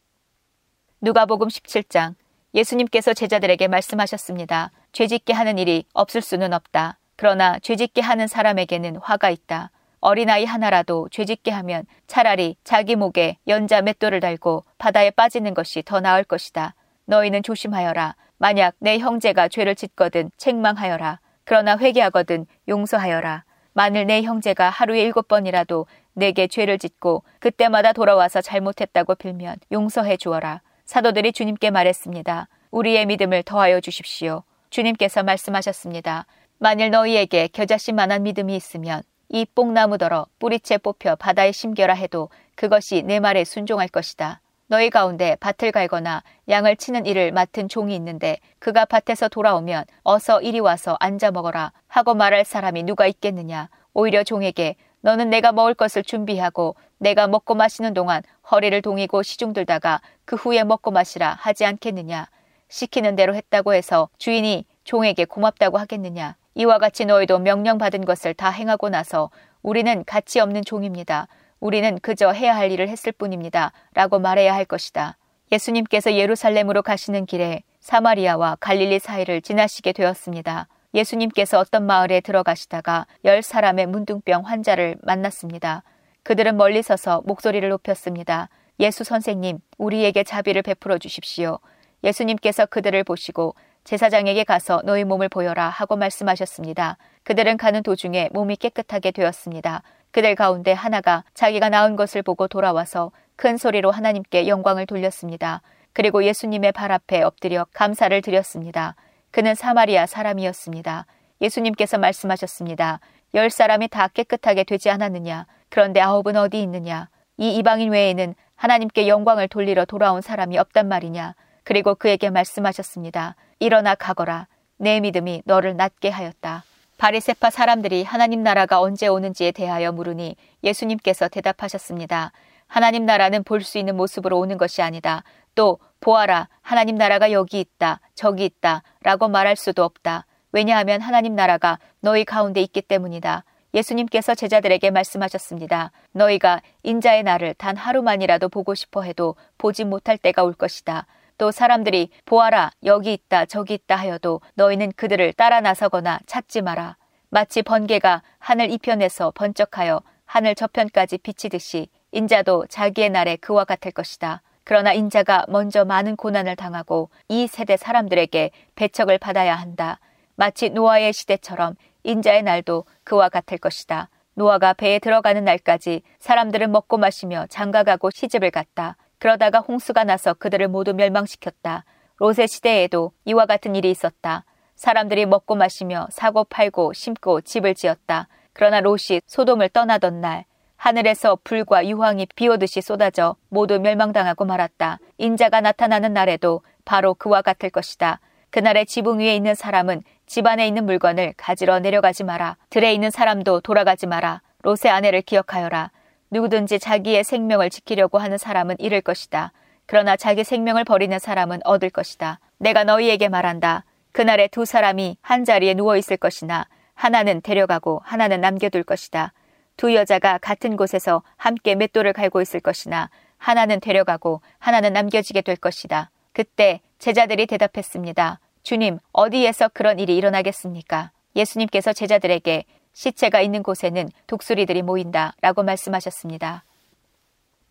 누가복음 17장 예수님께서 제자들에게 말씀하셨습니다. 죄짓게 하는 일이 없을 수는 없다. 그러나 죄짓게 하는 사람에게는 화가 있다. 어린아이 하나라도 죄짓게 하면 차라리 자기 목에 연자 맷돌을 달고 바다에 빠지는 것이 더 나을 것이다. 너희는 조심하여라. 만약 내 형제가 죄를 짓거든 책망하여라. 그러나 회개하거든 용서하여라. 만일 내 형제가 하루에 일곱 번이라도 내게 죄를 짓고 그때마다 돌아와서 잘못했다고 빌면 용서해 주어라. 사도들이 주님께 말했습니다. 우리의 믿음을 더하여 주십시오. 주님께서 말씀하셨습니다. 만일 너희에게 겨자씨만한 믿음이 있으면 이 뽕나무더러 뿌리채 뽑혀 바다에 심겨라 해도 그것이 내 말에 순종할 것이다. 너희 가운데 밭을 갈거나 양을 치는 일을 맡은 종이 있는데 그가 밭에서 돌아오면 어서 이리 와서 앉아 먹어라 하고 말할 사람이 누가 있겠느냐. 오히려 종에게 너는 내가 먹을 것을 준비하고 내가 먹고 마시는 동안 허리를 동이고 시중 들다가 그 후에 먹고 마시라 하지 않겠느냐. 시키는 대로 했다고 해서 주인이 종에게 고맙다고 하겠느냐. 이와 같이 너희도 명령받은 것을 다 행하고 나서 우리는 가치 없는 종입니다. 우리는 그저 해야 할 일을 했을 뿐입니다. 라고 말해야 할 것이다. 예수님께서 예루살렘으로 가시는 길에 사마리아와 갈릴리 사이를 지나시게 되었습니다. 예수님께서 어떤 마을에 들어가시다가 열 사람의 문둥병 환자를 만났습니다. 그들은 멀리 서서 목소리를 높였습니다. 예수 선생님, 우리에게 자비를 베풀어 주십시오. 예수님께서 그들을 보시고 제사장에게 가서 너희 몸을 보여라 하고 말씀하셨습니다. 그들은 가는 도중에 몸이 깨끗하게 되었습니다. 그들 가운데 하나가 자기가 나은 것을 보고 돌아와서 큰 소리로 하나님께 영광을 돌렸습니다. 그리고 예수님의 발 앞에 엎드려 감사를 드렸습니다. 그는 사마리아 사람이었습니다. 예수님께서 말씀하셨습니다. 열 사람이 다 깨끗하게 되지 않았느냐? 그런데 아홉은 어디 있느냐? 이 이방인 외에는 하나님께 영광을 돌리러 돌아온 사람이 없단 말이냐? 그리고 그에게 말씀하셨습니다. 일어나 가거라. 내 믿음이 너를 낫게 하였다. 바리세파 사람들이 하나님 나라가 언제 오는지에 대하여 물으니 예수님께서 대답하셨습니다. 하나님 나라는 볼 수 있는 모습으로 오는 것이 아니다. 또 보아라 하나님 나라가 여기 있다 저기 있다 라고 말할 수도 없다. 왜냐하면 하나님 나라가 너희 가운데 있기 때문이다. 예수님께서 제자들에게 말씀하셨습니다. 너희가 인자의 날을 단 하루만이라도 보고 싶어 해도 보지 못할 때가 올 것이다. 또 사람들이 보아라 여기 있다 저기 있다 하여도 너희는 그들을 따라 나서거나 찾지 마라. 마치 번개가 하늘 이편에서 번쩍하여 하늘 저편까지 비치듯이 인자도 자기의 날에 그와 같을 것이다. 그러나 인자가 먼저 많은 고난을 당하고 이 세대 사람들에게 배척을 받아야 한다. 마치 노아의 시대처럼 인자의 날도 그와 같을 것이다. 노아가 배에 들어가는 날까지 사람들은 먹고 마시며 장가가고 시집을 갔다. 그러다가 홍수가 나서 그들을 모두 멸망시켰다. 롯의 시대에도 이와 같은 일이 있었다. 사람들이 먹고 마시며 사고 팔고 심고 집을 지었다. 그러나 롯이 소돔을 떠나던 날 하늘에서 불과 유황이 비오듯이 쏟아져 모두 멸망당하고 말았다. 인자가 나타나는 날에도 바로 그와 같을 것이다. 그날의 지붕 위에 있는 사람은 집 안에 있는 물건을 가지러 내려가지 마라. 들에 있는 사람도 돌아가지 마라. 롯의 아내를 기억하여라. 누구든지 자기의 생명을 지키려고 하는 사람은 잃을 것이다. 그러나 자기 생명을 버리는 사람은 얻을 것이다. 내가 너희에게 말한다. 그날에 두 사람이 한 자리에 누워 있을 것이나 하나는 데려가고 하나는 남겨둘 것이다. 두 여자가 같은 곳에서 함께 맷돌을 갈고 있을 것이나 하나는 데려가고 하나는 남겨지게 될 것이다. 그때 제자들이 대답했습니다. 주님, 어디에서 그런 일이 일어나겠습니까? 예수님께서 제자들에게 시체가 있는 곳에는 독수리들이 모인다 라고 말씀하셨습니다.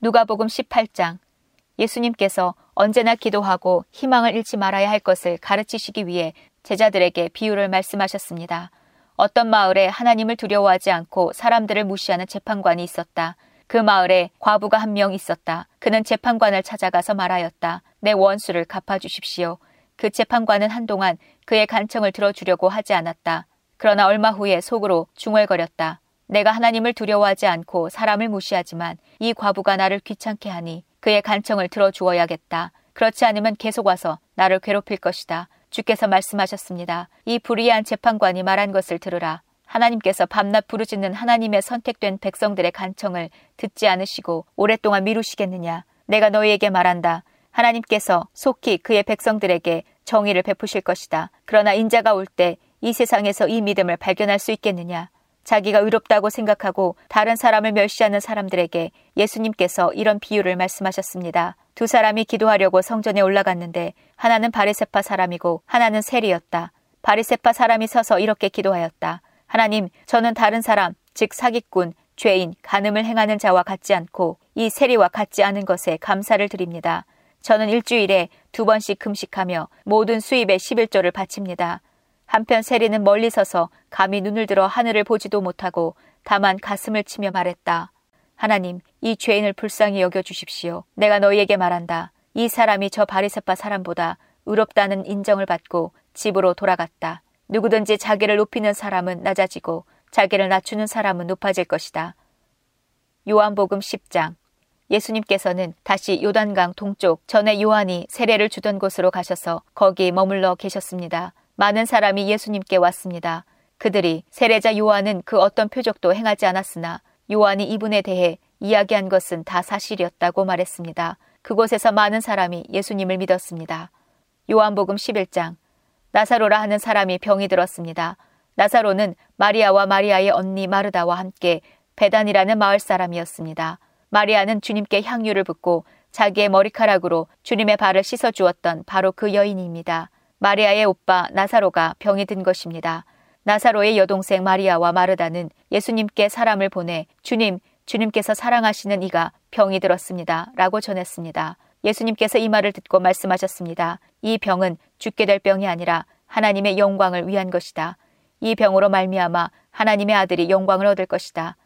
누가복음 18장 예수님께서 언제나 기도하고 희망을 잃지 말아야 할 것을 가르치시기 위해 제자들에게 비유를 말씀하셨습니다. 어떤 마을에 하나님을 두려워하지 않고 사람들을 무시하는 재판관이 있었다. 그 마을에 과부가 한 명 있었다. 그는 재판관을 찾아가서 말하였다. 내 원수를 갚아주십시오. 그 재판관은 한동안 그의 간청을 들어주려고 하지 않았다. 그러나 얼마 후에 속으로 중얼거렸다. 내가 하나님을 두려워하지 않고 사람을 무시하지만 이 과부가 나를 귀찮게 하니 그의 간청을 들어주어야겠다. 그렇지 않으면 계속 와서 나를 괴롭힐 것이다. 주께서 말씀하셨습니다. 이 불의한 재판관이 말한 것을 들으라. 하나님께서 밤낮 부르짖는 하나님의 선택된 백성들의 간청을 듣지 않으시고 오랫동안 미루시겠느냐? 내가 너희에게 말한다. 하나님께서 속히 그의 백성들에게 정의를 베푸실 것이다. 그러나 인자가 올 때 이 세상에서 이 믿음을 발견할 수 있겠느냐? 자기가 의롭다고 생각하고 다른 사람을 멸시하는 사람들에게 예수님께서 이런 비유를 말씀하셨습니다. 두 사람이 기도하려고 성전에 올라갔는데 하나는 바리세파 사람이고 하나는 세리였다. 바리세파 사람이 서서 이렇게 기도하였다. 하나님, 저는 다른 사람, 즉 사기꾼, 죄인, 간음을 행하는 자와 같지 않고 이 세리와 같지 않은 것에 감사를 드립니다. 저는 일주일에 두 번씩 금식하며 모든 수입의 11조를 바칩니다. 한편 세리는 멀리 서서 감히 눈을 들어 하늘을 보지도 못하고 다만 가슴을 치며 말했다. 하나님, 이 죄인을 불쌍히 여겨 주십시오. 내가 너희에게 말한다. 이 사람이 저 바리새파 사람보다 의롭다는 인정을 받고 집으로 돌아갔다. 누구든지 자기를 높이는 사람은 낮아지고 자기를 낮추는 사람은 높아질 것이다. 요한복음 10장 예수님께서는 다시 요단강 동쪽 전에 요한이 세례를 주던 곳으로 가셔서 거기 머물러 계셨습니다. 많은 사람이 예수님께 왔습니다. 그들이 세례자 요한은 그 어떤 표적도 행하지 않았으나 요한이 이분에 대해 이야기한 것은 다 사실이었다고 말했습니다. 그곳에서 많은 사람이 예수님을 믿었습니다. 요한복음 11장 나사로라 하는 사람이 병이 들었습니다. 나사로는 마리아와 마리아의 언니 마르다와 함께 베단이라는 마을 사람이었습니다. 마리아는 주님께 향유를 붓고 자기의 머리카락으로 주님의 발을 씻어 주었던 바로 그 여인입니다. 마리아의 오빠 나사로가 병이 든 것입니다. 나사로의 여동생 마리아와 마르다는 예수님께 사람을 보내 주님, 주님께서 사랑하시는 이가 병이 들었습니다. 라고 전했습니다. 예수님께서 이 말을 듣고 말씀하셨습니다. 이 병은 죽게 될 병이 아니라 하나님의 영광을 위한 것이다. 이 병으로 말미암아 하나님의 아들이 영광을 얻을 것이다.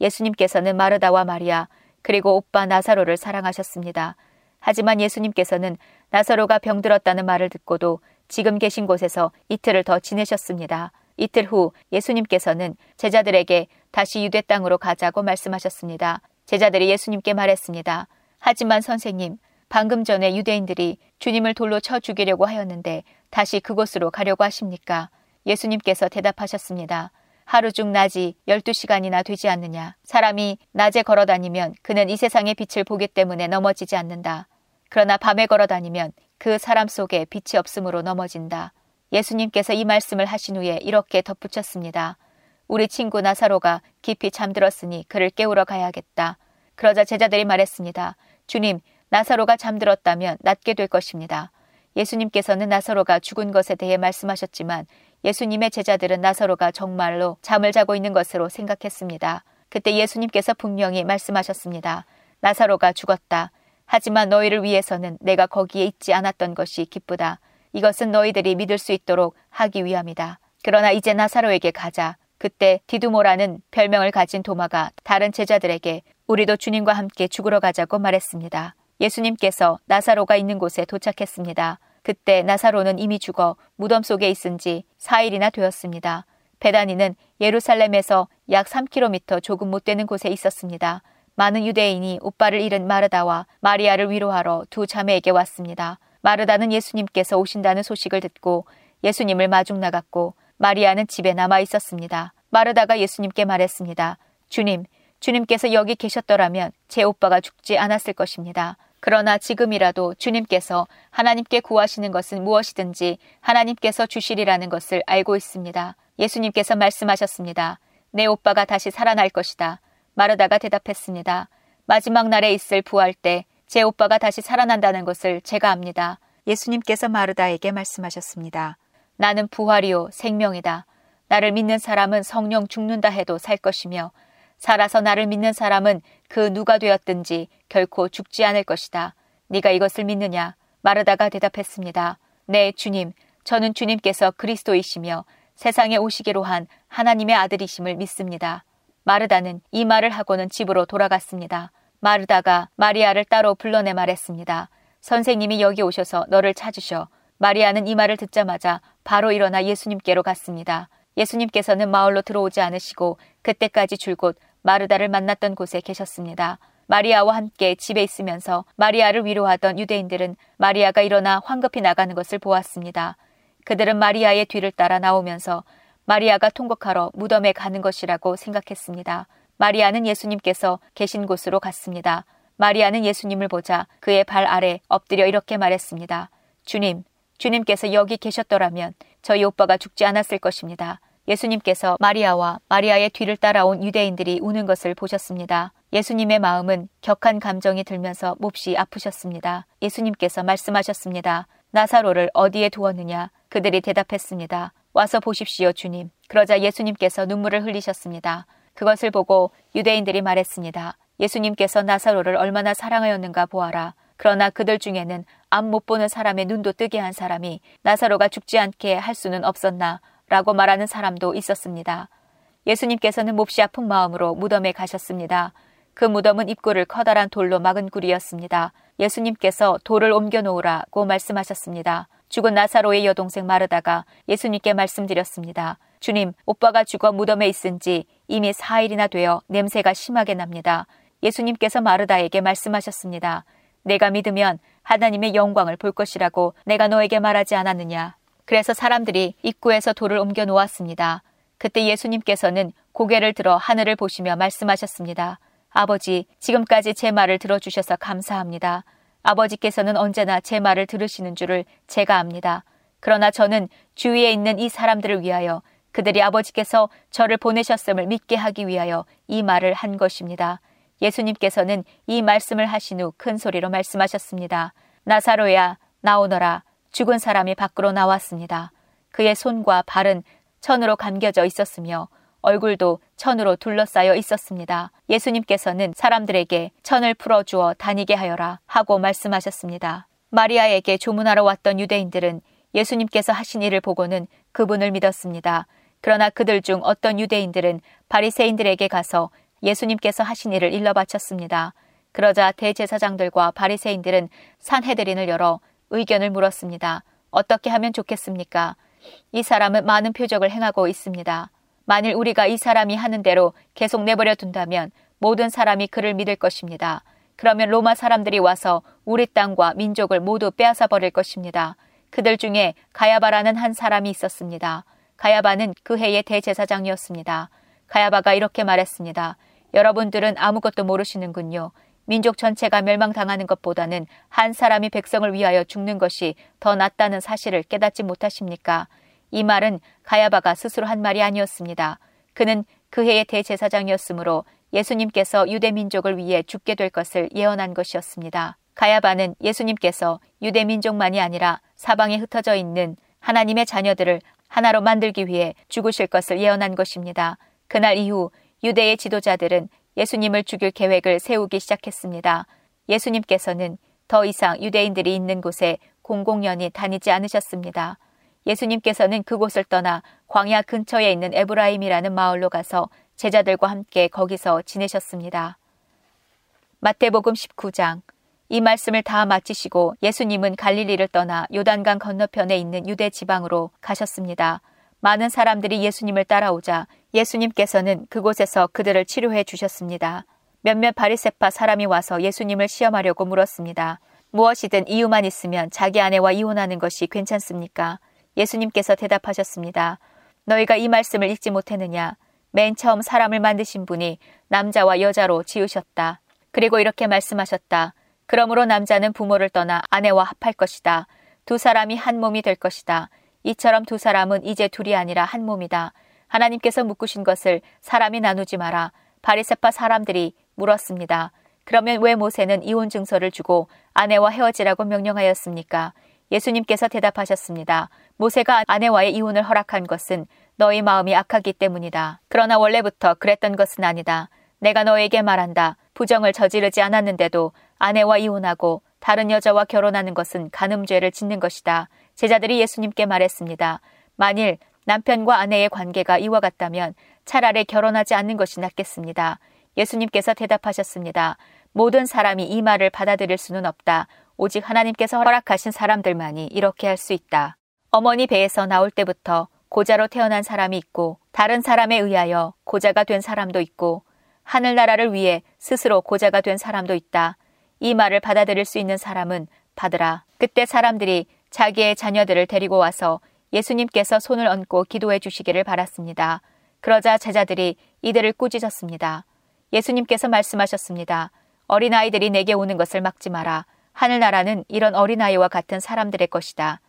예수님께서는 마르다와 마리아 그리고 오빠 나사로를 사랑하셨습니다. 하지만 예수님께서는 나사로가 병들었다는 말을 듣고도 지금 계신 곳에서 이틀을 더 지내셨습니다. 이틀 후 예수님께서는 제자들에게 다시 유대 땅으로 가자고 말씀하셨습니다. 제자들이 예수님께 말했습니다. 하지만 선생님, 방금 전에 유대인들이 주님을 돌로 쳐 죽이려고 하였는데 다시 그곳으로 가려고 하십니까? 예수님께서 대답하셨습니다. 하루 중 낮이 12시간이나 되지 않느냐. 사람이 낮에 걸어 다니면 그는 이 세상의 빛을 보기 때문에 넘어지지 않는다. 그러나 밤에 걸어 다니면 그 사람 속에 빛이 없으므로 넘어진다. 예수님께서 이 말씀을 하신 후에 이렇게 덧붙였습니다. 우리 친구 나사로가 깊이 잠들었으니 그를 깨우러 가야겠다. 그러자 제자들이 말했습니다. 주님, 나사로가 잠들었다면 낫게 될 것입니다. 예수님께서는 나사로가 죽은 것에 대해 말씀하셨지만 예수님의 제자들은 나사로가 정말로 잠을 자고 있는 것으로 생각했습니다. 그때 예수님께서 분명히 말씀하셨습니다. 나사로가 죽었다. 하지만 너희를 위해서는 내가 거기에 있지 않았던 것이 기쁘다. 이것은 너희들이 믿을 수 있도록 하기 위함이다. 그러나 이제 나사로에게 가자. 그때 디두모라는 별명을 가진 도마가 다른 제자들에게 우리도 주님과 함께 죽으러 가자고 말했습니다. 예수님께서 나사로가 있는 곳에 도착했습니다. 그때 나사로는 이미 죽어 무덤 속에 있은 지 4일이나 되었습니다. 베다니는 예루살렘에서 약 3km 조금 못 되는 곳에 있었습니다. 많은 유대인이 오빠를 잃은 마르다와 마리아를 위로하러 두 자매에게 왔습니다. 마르다는 예수님께서 오신다는 소식을 듣고 예수님을 마중 나갔고 마리아는 집에 남아 있었습니다. 마르다가 예수님께 말했습니다. 주님, 주님께서 여기 계셨더라면 제 오빠가 죽지 않았을 것입니다. 그러나 지금이라도 주님께서 하나님께 구하시는 것은 무엇이든지 하나님께서 주시리라는 것을 알고 있습니다. 예수님께서 말씀하셨습니다. 내 오빠가 다시 살아날 것이다. 마르다가 대답했습니다. 마지막 날에 있을 부활 때 제 오빠가 다시 살아난다는 것을 제가 압니다. 예수님께서 마르다에게 말씀하셨습니다. 나는 부활이요 생명이다. 나를 믿는 사람은 성령 죽는다 해도 살 것이며 살아서 나를 믿는 사람은 그 누가 되었든지 결코 죽지 않을 것이다. 네가 이것을 믿느냐? 마르다가 대답했습니다. 네, 주님. 저는 주님께서 그리스도이시며 세상에 오시기로 한 하나님의 아들이심을 믿습니다. 마르다는 이 말을 하고는 집으로 돌아갔습니다. 마르다가 마리아를 따로 불러내 말했습니다. 선생님이 여기 오셔서 너를 찾으셔. 마리아는 이 말을 듣자마자 바로 일어나 예수님께로 갔습니다. 예수님께서는 마을로 들어오지 않으시고 그때까지 줄곧 마르다를 만났던 곳에 계셨습니다. 마리아와 함께 집에 있으면서 마리아를 위로하던 유대인들은 마리아가 일어나 황급히 나가는 것을 보았습니다. 그들은 마리아의 뒤를 따라 나오면서 마리아가 통곡하러 무덤에 가는 것이라고 생각했습니다. 마리아는 예수님께서 계신 곳으로 갔습니다. 마리아는 예수님을 보자 그의 발 아래 엎드려 이렇게 말했습니다. 주님, 주님께서 여기 계셨더라면 저희 오빠가 죽지 않았을 것입니다. 예수님께서 마리아와 마리아의 뒤를 따라온 유대인들이 우는 것을 보셨습니다. 예수님의 마음은 격한 감정이 들면서 몹시 아프셨습니다. 예수님께서 말씀하셨습니다. 나사로를 어디에 두었느냐? 그들이 대답했습니다. 와서 보십시오, 주님. 그러자 예수님께서 눈물을 흘리셨습니다. 그것을 보고 유대인들이 말했습니다. 예수님께서 나사로를 얼마나 사랑하였는가 보아라. 그러나 그들 중에는 앞 못 보는 사람의 눈도 뜨게 한 사람이 나사로가 죽지 않게 할 수는 없었나 라고 말하는 사람도 있었습니다. 예수님께서는 몹시 아픈 마음으로 무덤에 가셨습니다. 그 무덤은 입구를 커다란 돌로 막은 굴이었습니다. 예수님께서 돌을 옮겨 놓으라고 말씀하셨습니다. 죽은 나사로의 여동생 마르다가 예수님께 말씀드렸습니다. 주님, 오빠가 죽어 무덤에 있은 지 이미 4일이나 되어 냄새가 심하게 납니다. 예수님께서 마르다에게 말씀하셨습니다. 내가 믿으면 하나님의 영광을 볼 것이라고 내가 너에게 말하지 않았느냐. 그래서 사람들이 입구에서 돌을 옮겨 놓았습니다. 그때 예수님께서는 고개를 들어 하늘을 보시며 말씀하셨습니다. 아버지, 지금까지 제 말을 들어주셔서 감사합니다. 아버지께서는 언제나 제 말을 들으시는 줄을 제가 압니다. 그러나 저는 주위에 있는 이 사람들을 위하여 그들이 아버지께서 저를 보내셨음을 믿게 하기 위하여 이 말을 한 것입니다. 예수님께서는 이 말씀을 하신 후 큰 소리로 말씀하셨습니다. 나사로야, 나오너라. 죽은 사람이 밖으로 나왔습니다. 그의 손과 발은 천으로 감겨져 있었으며 얼굴도 천으로 둘러싸여 있었습니다. 예수님께서는 사람들에게 천을 풀어주어 다니게 하여라 하고 말씀하셨습니다. 마리아에게 조문하러 왔던 유대인들은 예수님께서 하신 일을 보고는 그분을 믿었습니다. 그러나 그들 중 어떤 유대인들은 바리새인들에게 가서 예수님께서 하신 일을 일러 바쳤습니다. 그러자 대제사장들과 바리새인들은 산헤드린을 열어 의견을 물었습니다. 어떻게 하면 좋겠습니까? 이 사람은 많은 표적을 행하고 있습니다. 만일 우리가 이 사람이 하는 대로 계속 내버려 둔다면 모든 사람이 그를 믿을 것입니다. 그러면 로마 사람들이 와서 우리 땅과 민족을 모두 빼앗아 버릴 것입니다. 그들 중에 가야바라는 한 사람이 있었습니다. 가야바는 그 해의 대제사장이었습니다. 가야바가 이렇게 말했습니다. 여러분들은 아무것도 모르시는군요. 민족 전체가 멸망당하는 것보다는 한 사람이 백성을 위하여 죽는 것이 더 낫다는 사실을 깨닫지 못하십니까? 이 말은 가야바가 스스로 한 말이 아니었습니다. 그는 그 해의 대제사장이었으므로 예수님께서 유대 민족을 위해 죽게 될 것을 예언한 것이었습니다. 가야바는 예수님께서 유대 민족만이 아니라 사방에 흩어져 있는 하나님의 자녀들을 하나로 만들기 위해 죽으실 것을 예언한 것입니다. 그날 이후 유대의 지도자들은 예수님을 죽일 계획을 세우기 시작했습니다. 예수님께서는 더 이상 유대인들이 있는 곳에 공공연히 다니지 않으셨습니다. 예수님께서는 그곳을 떠나 광야 근처에 있는 에브라임이라는 마을로 가서 제자들과 함께 거기서 지내셨습니다. 마태복음 19장 이 말씀을 다 마치시고 예수님은 갈릴리를 떠나 요단강 건너편에 있는 유대 지방으로 가셨습니다. 많은 사람들이 예수님을 따라오자 예수님께서는 그곳에서 그들을 치료해 주셨습니다. 몇몇 바리세파 사람이 와서 예수님을 시험하려고 물었습니다. 무엇이든 이유만 있으면 자기 아내와 이혼하는 것이 괜찮습니까? 예수님께서 대답하셨습니다. 너희가 이 말씀을 읽지 못했느냐? 맨 처음 사람을 만드신 분이 남자와 여자로 지으셨다. 그리고 이렇게 말씀하셨다. 그러므로 남자는 부모를 떠나 아내와 합할 것이다. 두 사람이 한 몸이 될 것이다. 이처럼 두 사람은 이제 둘이 아니라 한 몸이다. 하나님께서 묶으신 것을 사람이 나누지 마라. 바리세파 사람들이 물었습니다. 그러면 왜 모세는 이혼 증서를 주고 아내와 헤어지라고 명령하였습니까? 예수님께서 대답하셨습니다. 모세가 아내와의 이혼을 허락한 것은 너희 마음이 악하기 때문이다. 그러나 원래부터 그랬던 것은 아니다. 내가 너에게 말한다. 부정을 저지르지 않았는데도 아내와 이혼하고 다른 여자와 결혼하는 것은 간음죄를 짓는 것이다. 제자들이 예수님께 말했습니다. 만일 남편과 아내의 관계가 이와 같다면 차라리 결혼하지 않는 것이 낫겠습니다. 예수님께서 대답하셨습니다. 모든 사람이 이 말을 받아들일 수는 없다. 오직 하나님께서 허락하신 사람들만이 이렇게 할 수 있다. 어머니 배에서 나올 때부터 고자로 태어난 사람이 있고 다른 사람에 의하여 고자가 된 사람도 있고 하늘나라를 위해 스스로 고자가 된 사람도 있다. 이 말을 받아들일 수 있는 사람은 받으라. 그때 사람들이 자기의 자녀들을 데리고 와서 예수님께서 손을 얹고 기도해 주시기를 바랐습니다. 그러자 제자들이 이들을 꾸짖었습니다. 예수님께서 말씀하셨습니다. 어린아이들이 내게 오는 것을 막지 마라. 하늘나라는 이런 어린아이와 같은 사람들의 것이다.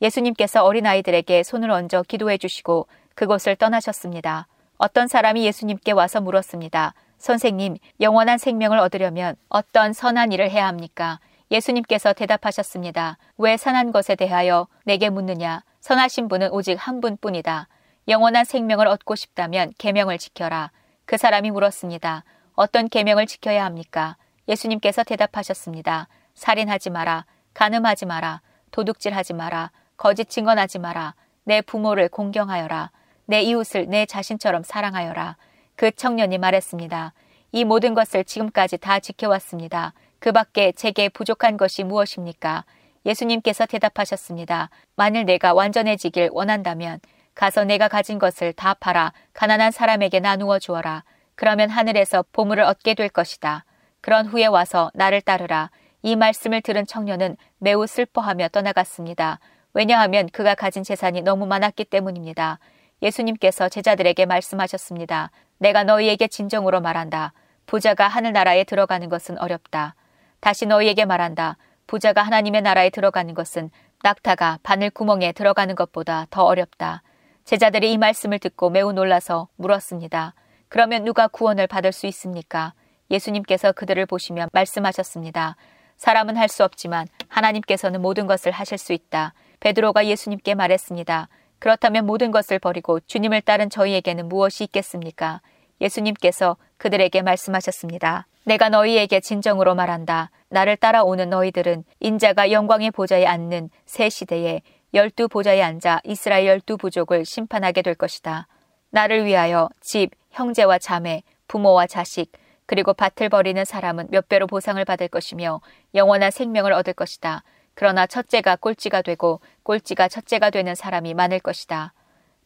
예수님께서 어린아이들에게 손을 얹어 기도해 주시고 그곳을 떠나셨습니다. 어떤 사람이 예수님께 와서 물었습니다. 선생님, 영원한 생명을 얻으려면 어떤 선한 일을 해야 합니까? 예수님께서 대답하셨습니다. 왜 선한 것에 대하여 내게 묻느냐? 선하신 분은 오직 한 분뿐이다. 영원한 생명을 얻고 싶다면 계명을 지켜라. 그 사람이 물었습니다. 어떤 계명을 지켜야 합니까? 예수님께서 대답하셨습니다. 살인하지 마라. 간음하지 마라. 도둑질하지 마라. 거짓 증언하지 마라. 내 부모를 공경하여라. 내 이웃을 내 자신처럼 사랑하여라. 그 청년이 말했습니다. 이 모든 것을 지금까지 다 지켜왔습니다. 그 밖에 제게 부족한 것이 무엇입니까? 예수님께서 대답하셨습니다. 만일 내가 완전해지길 원한다면 가서 내가 가진 것을 다 팔아 가난한 사람에게 나누어 주어라. 그러면 하늘에서 보물을 얻게 될 것이다. 그런 후에 와서 나를 따르라. 이 말씀을 들은 청년은 매우 슬퍼하며 떠나갔습니다. 왜냐하면 그가 가진 재산이 너무 많았기 때문입니다. 예수님께서 제자들에게 말씀하셨습니다. 내가 너희에게 진정으로 말한다. 부자가 하늘나라에 들어가는 것은 어렵다. 다시 너희에게 말한다. 부자가 하나님의 나라에 들어가는 것은 낙타가 바늘 구멍에 들어가는 것보다 더 어렵다. 제자들이 이 말씀을 듣고 매우 놀라서 물었습니다. 그러면 누가 구원을 받을 수 있습니까? 예수님께서 그들을 보시며 말씀하셨습니다. 사람은 할 수 없지만 하나님께서는 모든 것을 하실 수 있다. 베드로가 예수님께 말했습니다. 그렇다면 모든 것을 버리고 주님을 따른 저희에게는 무엇이 있겠습니까? 예수님께서 그들에게 말씀하셨습니다. 내가 너희에게 진정으로 말한다. 나를 따라오는 너희들은 인자가 영광의 보좌에 앉는 새 시대에 열두 보좌에 앉아 이스라엘 열두 부족을 심판하게 될 것이다. 나를 위하여 집, 형제와 자매, 부모와 자식, 그리고 밭을 버리는 사람은 몇 배로 보상을 받을 것이며 영원한 생명을 얻을 것이다. 그러나 첫째가 꼴찌가 되고 꼴찌가 첫째가 되는 사람이 많을 것이다.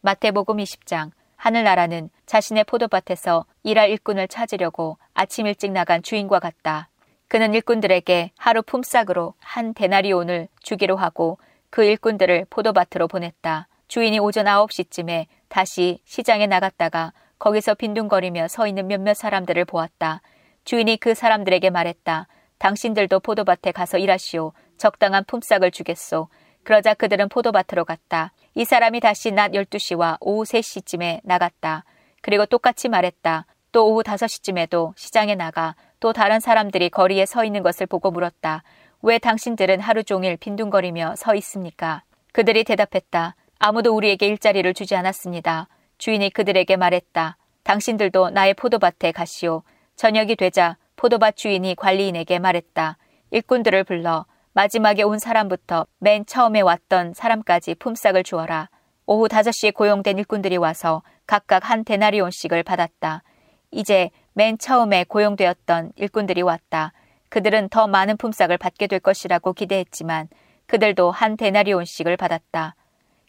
마태복음 20장 하늘나라는 자신의 포도밭에서 일할 일꾼을 찾으려고 아침 일찍 나간 주인과 같다. 그는 일꾼들에게 하루 품삯으로 한 데나리온을 주기로 하고 그 일꾼들을 포도밭으로 보냈다. 주인이 오전 9시쯤에 다시 시장에 나갔다가 거기서 빈둥거리며 서 있는 몇몇 사람들을 보았다. 주인이 그 사람들에게 말했다. 당신들도 포도밭에 가서 일하시오. 적당한 품삯을 주겠소. 그러자 그들은 포도밭으로 갔다. 이 사람이 다시 낮 12시와 오후 3시쯤에 나갔다. 그리고 똑같이 말했다. 또 오후 5시쯤에도 시장에 나가 또 다른 사람들이 거리에 서 있는 것을 보고 물었다. 왜 당신들은 하루 종일 빈둥거리며 서 있습니까? 그들이 대답했다. 아무도 우리에게 일자리를 주지 않았습니다. 주인이 그들에게 말했다. 당신들도 나의 포도밭에 가시오. 저녁이 되자 포도밭 주인이 관리인에게 말했다. 일꾼들을 불러 마지막에 온 사람부터 맨 처음에 왔던 사람까지 품삯을 주어라. 오후 5시에 고용된 일꾼들이 와서 각각 한 데나리온씩을 받았다. 이제 맨 처음에 고용되었던 일꾼들이 왔다. 그들은 더 많은 품삯을 받게 될 것이라고 기대했지만 그들도 한 데나리온씩을 받았다.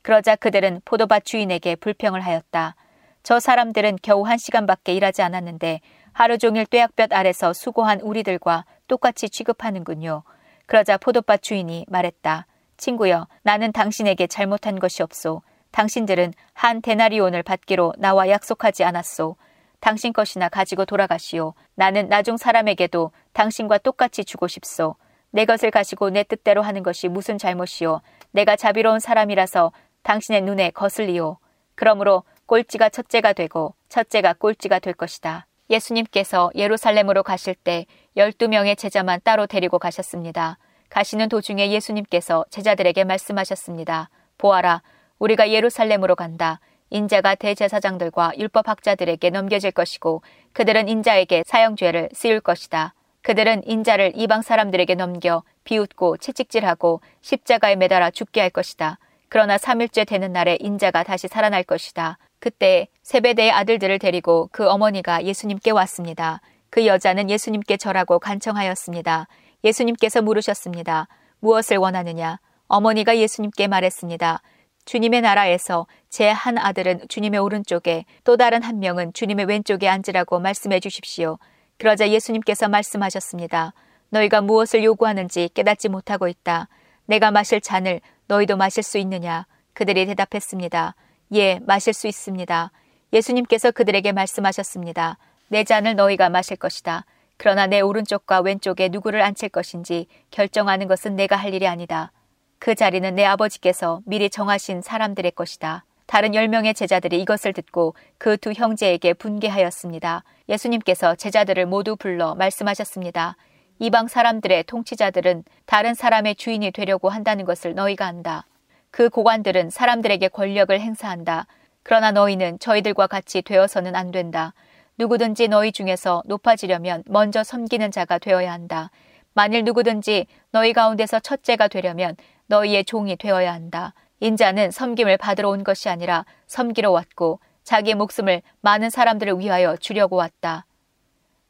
그러자 그들은 포도밭 주인에게 불평을 하였다. 저 사람들은 겨우 한 시간밖에 일하지 않았는데 하루 종일 뙤약볕 아래서 수고한 우리들과 똑같이 취급하는군요. 그러자 포도밭 주인이 말했다. 친구여, 나는 당신에게 잘못한 것이 없소. 당신들은 한 데나리온을 받기로 나와 약속하지 않았소. 당신 것이나 가지고 돌아가시오. 나는 나중 사람에게도 당신과 똑같이 주고 싶소. 내 것을 가지고 내 뜻대로 하는 것이 무슨 잘못이오. 내가 자비로운 사람이라서 당신의 눈에 거슬리오. 그러므로 꼴찌가 첫째가 되고 첫째가 꼴찌가 될 것이다. 예수님께서 예루살렘으로 가실 때 12명의 제자만 따로 데리고 가셨습니다. 가시는 도중에 예수님께서 제자들에게 말씀하셨습니다. 보아라, 우리가 예루살렘으로 간다. 인자가 대제사장들과 율법학자들에게 넘겨질 것이고 그들은 인자에게 사형죄를 씌울 것이다. 그들은 인자를 이방 사람들에게 넘겨 비웃고 채찍질하고 십자가에 매달아 죽게 할 것이다. 그러나 3일째 되는 날에 인자가 다시 살아날 것이다. 그때 세베대의 아들들을 데리고 그 어머니가 예수님께 왔습니다. 그 여자는 예수님께 절하고 간청하였습니다. 예수님께서 물으셨습니다. 무엇을 원하느냐? 어머니가 예수님께 말했습니다. 주님의 나라에서 제 한 아들은 주님의 오른쪽에 또 다른 한 명은 주님의 왼쪽에 앉으라고 말씀해 주십시오. 그러자 예수님께서 말씀하셨습니다. 너희가 무엇을 요구하는지 깨닫지 못하고 있다. 내가 마실 잔을 너희도 마실 수 있느냐? 그들이 대답했습니다. 예, 마실 수 있습니다. 예수님께서 그들에게 말씀하셨습니다. 내 잔을 너희가 마실 것이다. 그러나 내 오른쪽과 왼쪽에 누구를 앉힐 것인지 결정하는 것은 내가 할 일이 아니다. 그 자리는 내 아버지께서 미리 정하신 사람들의 것이다. 다른 열명의 제자들이 이것을 듣고 그 두 형제에게 분개하였습니다. 예수님께서 제자들을 모두 불러 말씀하셨습니다. 이방 사람들의 통치자들은 다른 사람의 주인이 되려고 한다는 것을 너희가 안다. 그 고관들은 사람들에게 권력을 행사한다. 그러나 너희는 저희들과 같이 되어서는 안 된다. 누구든지 너희 중에서 높아지려면 먼저 섬기는 자가 되어야 한다. 만일 누구든지 너희 가운데서 첫째가 되려면 너희의 종이 되어야 한다. 인자는 섬김을 받으러 온 것이 아니라 섬기러 왔고 자기의 목숨을 많은 사람들을 위하여 주려고 왔다.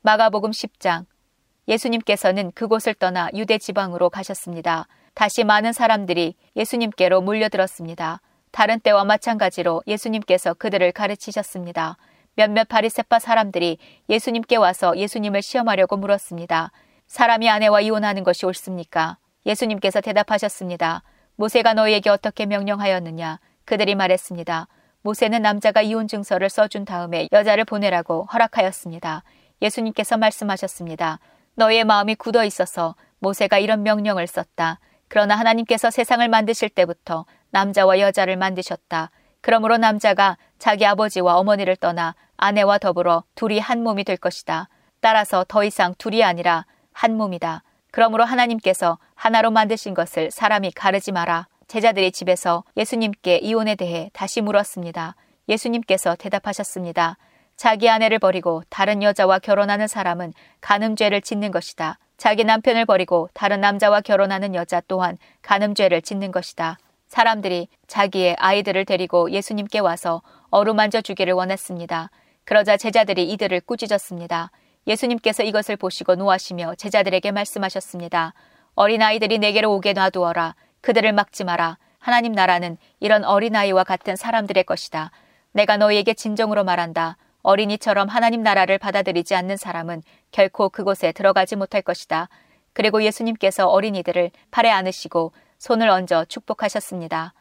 마가복음 10장 예수님께서는 그곳을 떠나 유대 지방으로 가셨습니다. 다시 많은 사람들이 예수님께로 몰려들었습니다. 다른 때와 마찬가지로 예수님께서 그들을 가르치셨습니다. 몇몇 바리세파 사람들이 예수님께 와서 예수님을 시험하려고 물었습니다. 사람이 아내와 이혼하는 것이 옳습니까? 예수님께서 대답하셨습니다. 모세가 너희에게 어떻게 명령하였느냐? 그들이 말했습니다. 모세는 남자가 이혼 증서를 써준 다음에 여자를 보내라고 허락하였습니다. 예수님께서 말씀하셨습니다. 너희의 마음이 굳어 있어서 모세가 이런 명령을 썼다. 그러나 하나님께서 세상을 만드실 때부터 남자와 여자를 만드셨다. 그러므로 남자가 자기 아버지와 어머니를 떠나 아내와 더불어 둘이 한 몸이 될 것이다. 따라서 더 이상 둘이 아니라 한 몸이다. 그러므로 하나님께서 하나로 만드신 것을 사람이 가르지 마라. 제자들이 집에서 예수님께 이혼에 대해 다시 물었습니다. 예수님께서 대답하셨습니다. 자기 아내를 버리고 다른 여자와 결혼하는 사람은 간음죄를 짓는 것이다. 자기 남편을 버리고 다른 남자와 결혼하는 여자 또한 간음죄를 짓는 것이다. 사람들이 자기의 아이들을 데리고 예수님께 와서 어루만져 주기를 원했습니다. 그러자 제자들이 이들을 꾸짖었습니다. 예수님께서 이것을 보시고 노하시며 제자들에게 말씀하셨습니다. 어린아이들이 내게로 오게 놔두어라. 그들을 막지 마라. 하나님 나라는 이런 어린아이와 같은 사람들의 것이다. 내가 너희에게 진정으로 말한다. 어린이처럼 하나님 나라를 받아들이지 않는 사람은 결코 그곳에 들어가지 못할 것이다. 그리고 예수님께서 어린이들을 팔에 안으시고 손을 얹어 축복하셨습니다.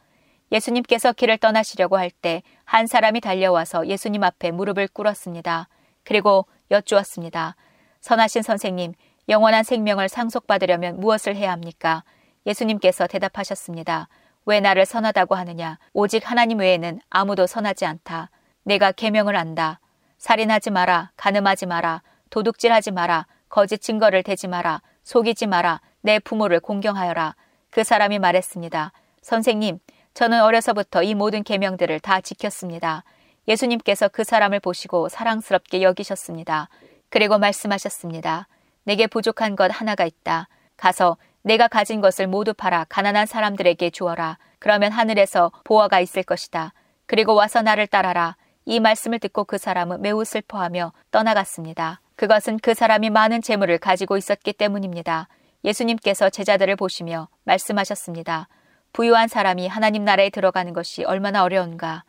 예수님께서 길을 떠나시려고 할 때 한 사람이 달려와서 예수님 앞에 무릎을 꿇었습니다. 그리고 여쭈었습니다. 선하신 선생님, 영원한 생명을 상속받으려면 무엇을 해야 합니까? 예수님께서 대답하셨습니다. 왜 나를 선하다고 하느냐? 오직 하나님 외에는 아무도 선하지 않다. 내가 계명을 안다. 살인하지 마라, 가늠하지 마라, 도둑질하지 마라, 거짓 증거를 대지 마라, 속이지 마라, 내 부모를 공경하여라. 그 사람이 말했습니다. 선생님, 저는 어려서부터 이 모든 계명들을 다 지켰습니다. 예수님께서 그 사람을 보시고 사랑스럽게 여기셨습니다. 그리고 말씀하셨습니다. 내게 부족한 것 하나가 있다. 가서 내가 가진 것을 모두 팔아 가난한 사람들에게 주어라. 그러면 하늘에서 보화가 있을 것이다. 그리고 와서 나를 따라라. 이 말씀을 듣고 그 사람은 매우 슬퍼하며 떠나갔습니다. 그것은 그 사람이 많은 재물을 가지고 있었기 때문입니다. 예수님께서 제자들을 보시며 말씀하셨습니다. 부유한 사람이 하나님 나라에 들어가는 것이 얼마나 어려운가.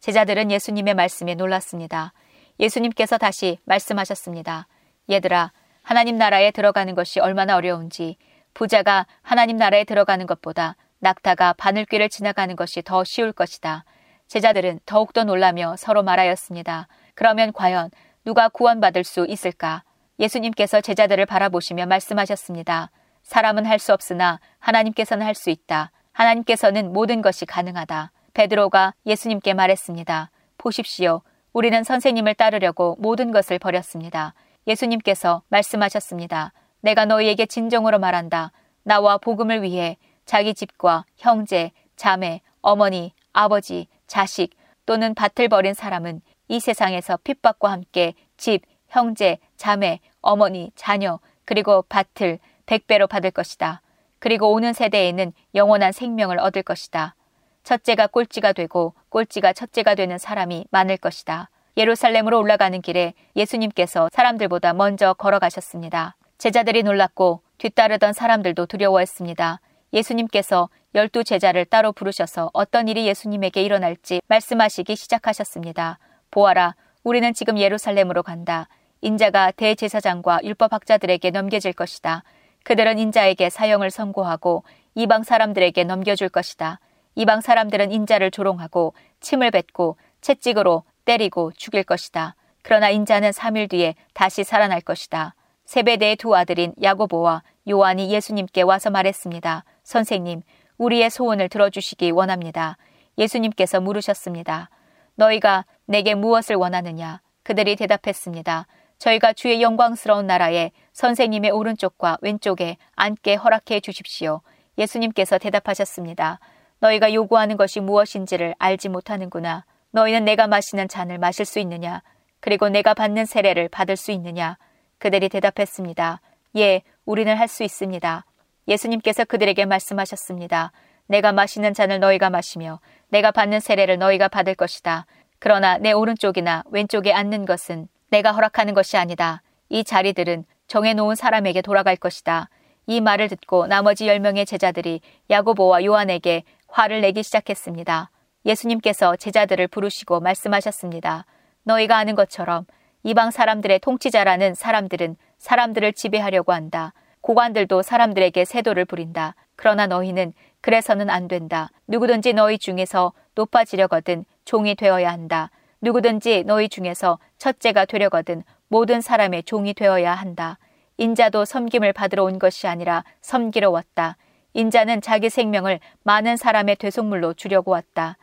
제자들은 예수님의 말씀에 놀랐습니다. 예수님께서 다시 말씀하셨습니다. 얘들아, 하나님 나라에 들어가는 것이 얼마나 어려운지 부자가 하나님 나라에 들어가는 것보다 낙타가 바늘귀를 지나가는 것이 더 쉬울 것이다. 제자들은 더욱더 놀라며 서로 말하였습니다. 그러면 과연 누가 구원받을 수 있을까? 예수님께서 제자들을 바라보시며 말씀하셨습니다. 사람은 할 수 없으나 하나님께서는 할 수 있다. 하나님께서는 모든 것이 가능하다. 베드로가 예수님께 말했습니다. 보십시오. 우리는 선생님을 따르려고 모든 것을 버렸습니다. 예수님께서 말씀하셨습니다. 내가 너희에게 진정으로 말한다. 나와 복음을 위해 자기 집과 형제, 자매, 어머니, 아버지, 자식 또는 밭을 버린 사람은 이 세상에서 핍박과 함께 집, 형제, 자매, 어머니, 자녀, 그리고 밭을 백배로 받을 것이다. 그리고 오는 세대에는 영원한 생명을 얻을 것이다. 첫째가 꼴찌가 되고 꼴찌가 첫째가 되는 사람이 많을 것이다. 예루살렘으로 올라가는 길에 예수님께서 사람들보다 먼저 걸어가셨습니다. 제자들이 놀랐고 뒤따르던 사람들도 두려워했습니다. 예수님께서 열두 제자를 따로 부르셔서 어떤 일이 예수님에게 일어날지 말씀하시기 시작하셨습니다. 보아라, 우리는 지금 예루살렘으로 간다. 인자가 대제사장과 율법학자들에게 넘겨질 것이다. 그들은 인자에게 사형을 선고하고 이방 사람들에게 넘겨줄 것이다. 이방 사람들은 인자를 조롱하고 침을 뱉고 채찍으로 때리고 죽일 것이다. 그러나 인자는 3일 뒤에 다시 살아날 것이다. 세베대의 두 아들인 야고보와 요한이 예수님께 와서 말했습니다. 선생님, 우리의 소원을 들어주시기 원합니다. 예수님께서 물으셨습니다. 너희가 내게 무엇을 원하느냐? 그들이 대답했습니다. 저희가 주의 영광스러운 나라에 선생님의 오른쪽과 왼쪽에 앉게 허락해 주십시오. 예수님께서 대답하셨습니다. 너희가 요구하는 것이 무엇인지를 알지 못하는구나. 너희는 내가 마시는 잔을 마실 수 있느냐? 그리고 내가 받는 세례를 받을 수 있느냐? 그들이 대답했습니다. 예, 우리는 할 수 있습니다. 예수님께서 그들에게 말씀하셨습니다. 내가 마시는 잔을 너희가 마시며 내가 받는 세례를 너희가 받을 것이다. 그러나 내 오른쪽이나 왼쪽에 앉는 것은 내가 허락하는 것이 아니다. 이 자리들은 정해놓은 사람에게 돌아갈 것이다. 이 말을 듣고 나머지 열명의 제자들이 야고보와 요한에게 화를 내기 시작했습니다. 예수님께서 제자들을 부르시고 말씀하셨습니다. 너희가 아는 것처럼 이방 사람들의 통치자라는 사람들은 사람들을 지배하려고 한다. 고관들도 사람들에게 세도를 부린다. 그러나 너희는 그래서는 안 된다. 누구든지 너희 중에서 높아지려거든 종이 되어야 한다. 누구든지 너희 중에서 첫째가 되려거든 모든 사람의 종이 되어야 한다. 인자도 섬김을 받으러 온 것이 아니라 섬기러 왔다. 인자는 자기 생명을 많은 사람의 되속물로 주려고 왔다.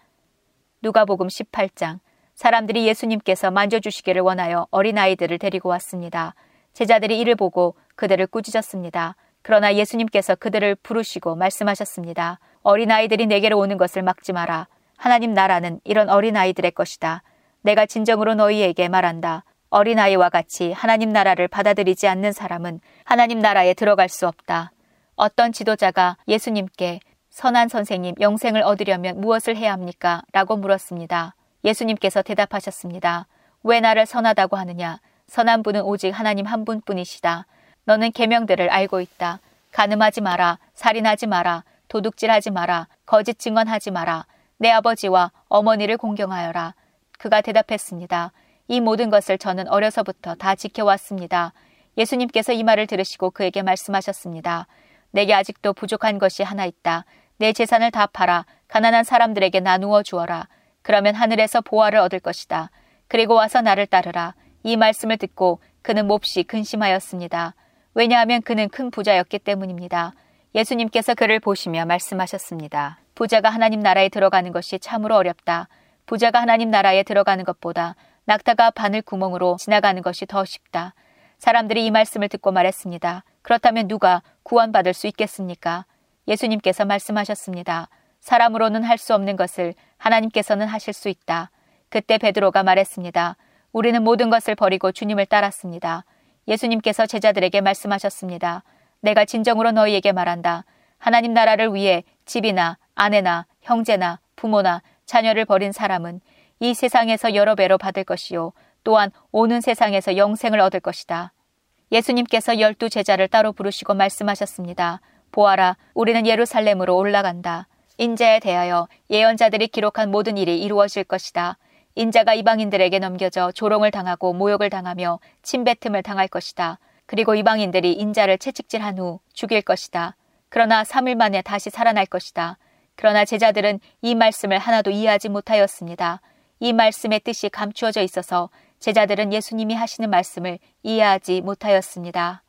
누가복음 18장 사람들이 예수님께서 만져주시기를 원하여 어린아이들을 데리고 왔습니다. 제자들이 이를 보고 그들을 꾸짖었습니다. 그러나 예수님께서 그들을 부르시고 말씀하셨습니다. 어린아이들이 내게로 오는 것을 막지 마라. 하나님 나라는 이런 어린아이들의 것이다. 내가 진정으로 너희에게 말한다. 어린아이와 같이 하나님 나라를 받아들이지 않는 사람은 하나님 나라에 들어갈 수 없다. 어떤 지도자가 예수님께 선한 선생님 영생을 얻으려면 무엇을 해야 합니까? 라고 물었습니다. 예수님께서 대답하셨습니다. 왜 나를 선하다고 하느냐? 선한 분은 오직 하나님 한 분뿐이시다. 너는 계명들을 알고 있다. 가늠하지 마라, 살인하지 마라, 도둑질하지 마라, 거짓 증언하지 마라, 내 아버지와 어머니를 공경하여라. 그가 대답했습니다. 이 모든 것을 저는 어려서부터 다 지켜왔습니다. 예수님께서 이 말을 들으시고 그에게 말씀하셨습니다. 내게 아직도 부족한 것이 하나 있다. 내 재산을 다 팔아 가난한 사람들에게 나누어 주어라. 그러면 하늘에서 보화를 얻을 것이다. 그리고 와서 나를 따르라. 이 말씀을 듣고 그는 몹시 근심하였습니다. 왜냐하면 그는 큰 부자였기 때문입니다. 예수님께서 그를 보시며 말씀하셨습니다. 부자가 하나님 나라에 들어가는 것이 참으로 어렵다. 부자가 하나님 나라에 들어가는 것보다 낙타가 바늘 구멍으로 지나가는 것이 더 쉽다. 사람들이 이 말씀을 듣고 말했습니다. 그렇다면 누가 구원받을 수 있겠습니까? 예수님께서 말씀하셨습니다. 사람으로는 할 수 없는 것을 하나님께서는 하실 수 있다. 그때 베드로가 말했습니다. 우리는 모든 것을 버리고 주님을 따랐습니다. 예수님께서 제자들에게 말씀하셨습니다. 내가 진정으로 너희에게 말한다. 하나님 나라를 위해 집이나 아내나 형제나 부모나 자녀를 버린 사람은 이 세상에서 여러 배로 받을 것이요. 또한 오는 세상에서 영생을 얻을 것이다. 예수님께서 열두 제자를 따로 부르시고 말씀하셨습니다. 보아라, 우리는 예루살렘으로 올라간다. 인자에 대하여 예언자들이 기록한 모든 일이 이루어질 것이다. 인자가 이방인들에게 넘겨져 조롱을 당하고 모욕을 당하며 침뱉음을 당할 것이다. 그리고 이방인들이 인자를 채찍질한 후 죽일 것이다. 그러나 3일 만에 다시 살아날 것이다. 그러나 제자들은 이 말씀을 하나도 이해하지 못하였습니다. 이 말씀의 뜻이 감추어져 있어서 제자들은 예수님이 하시는 말씀을 이해하지 못하였습니다.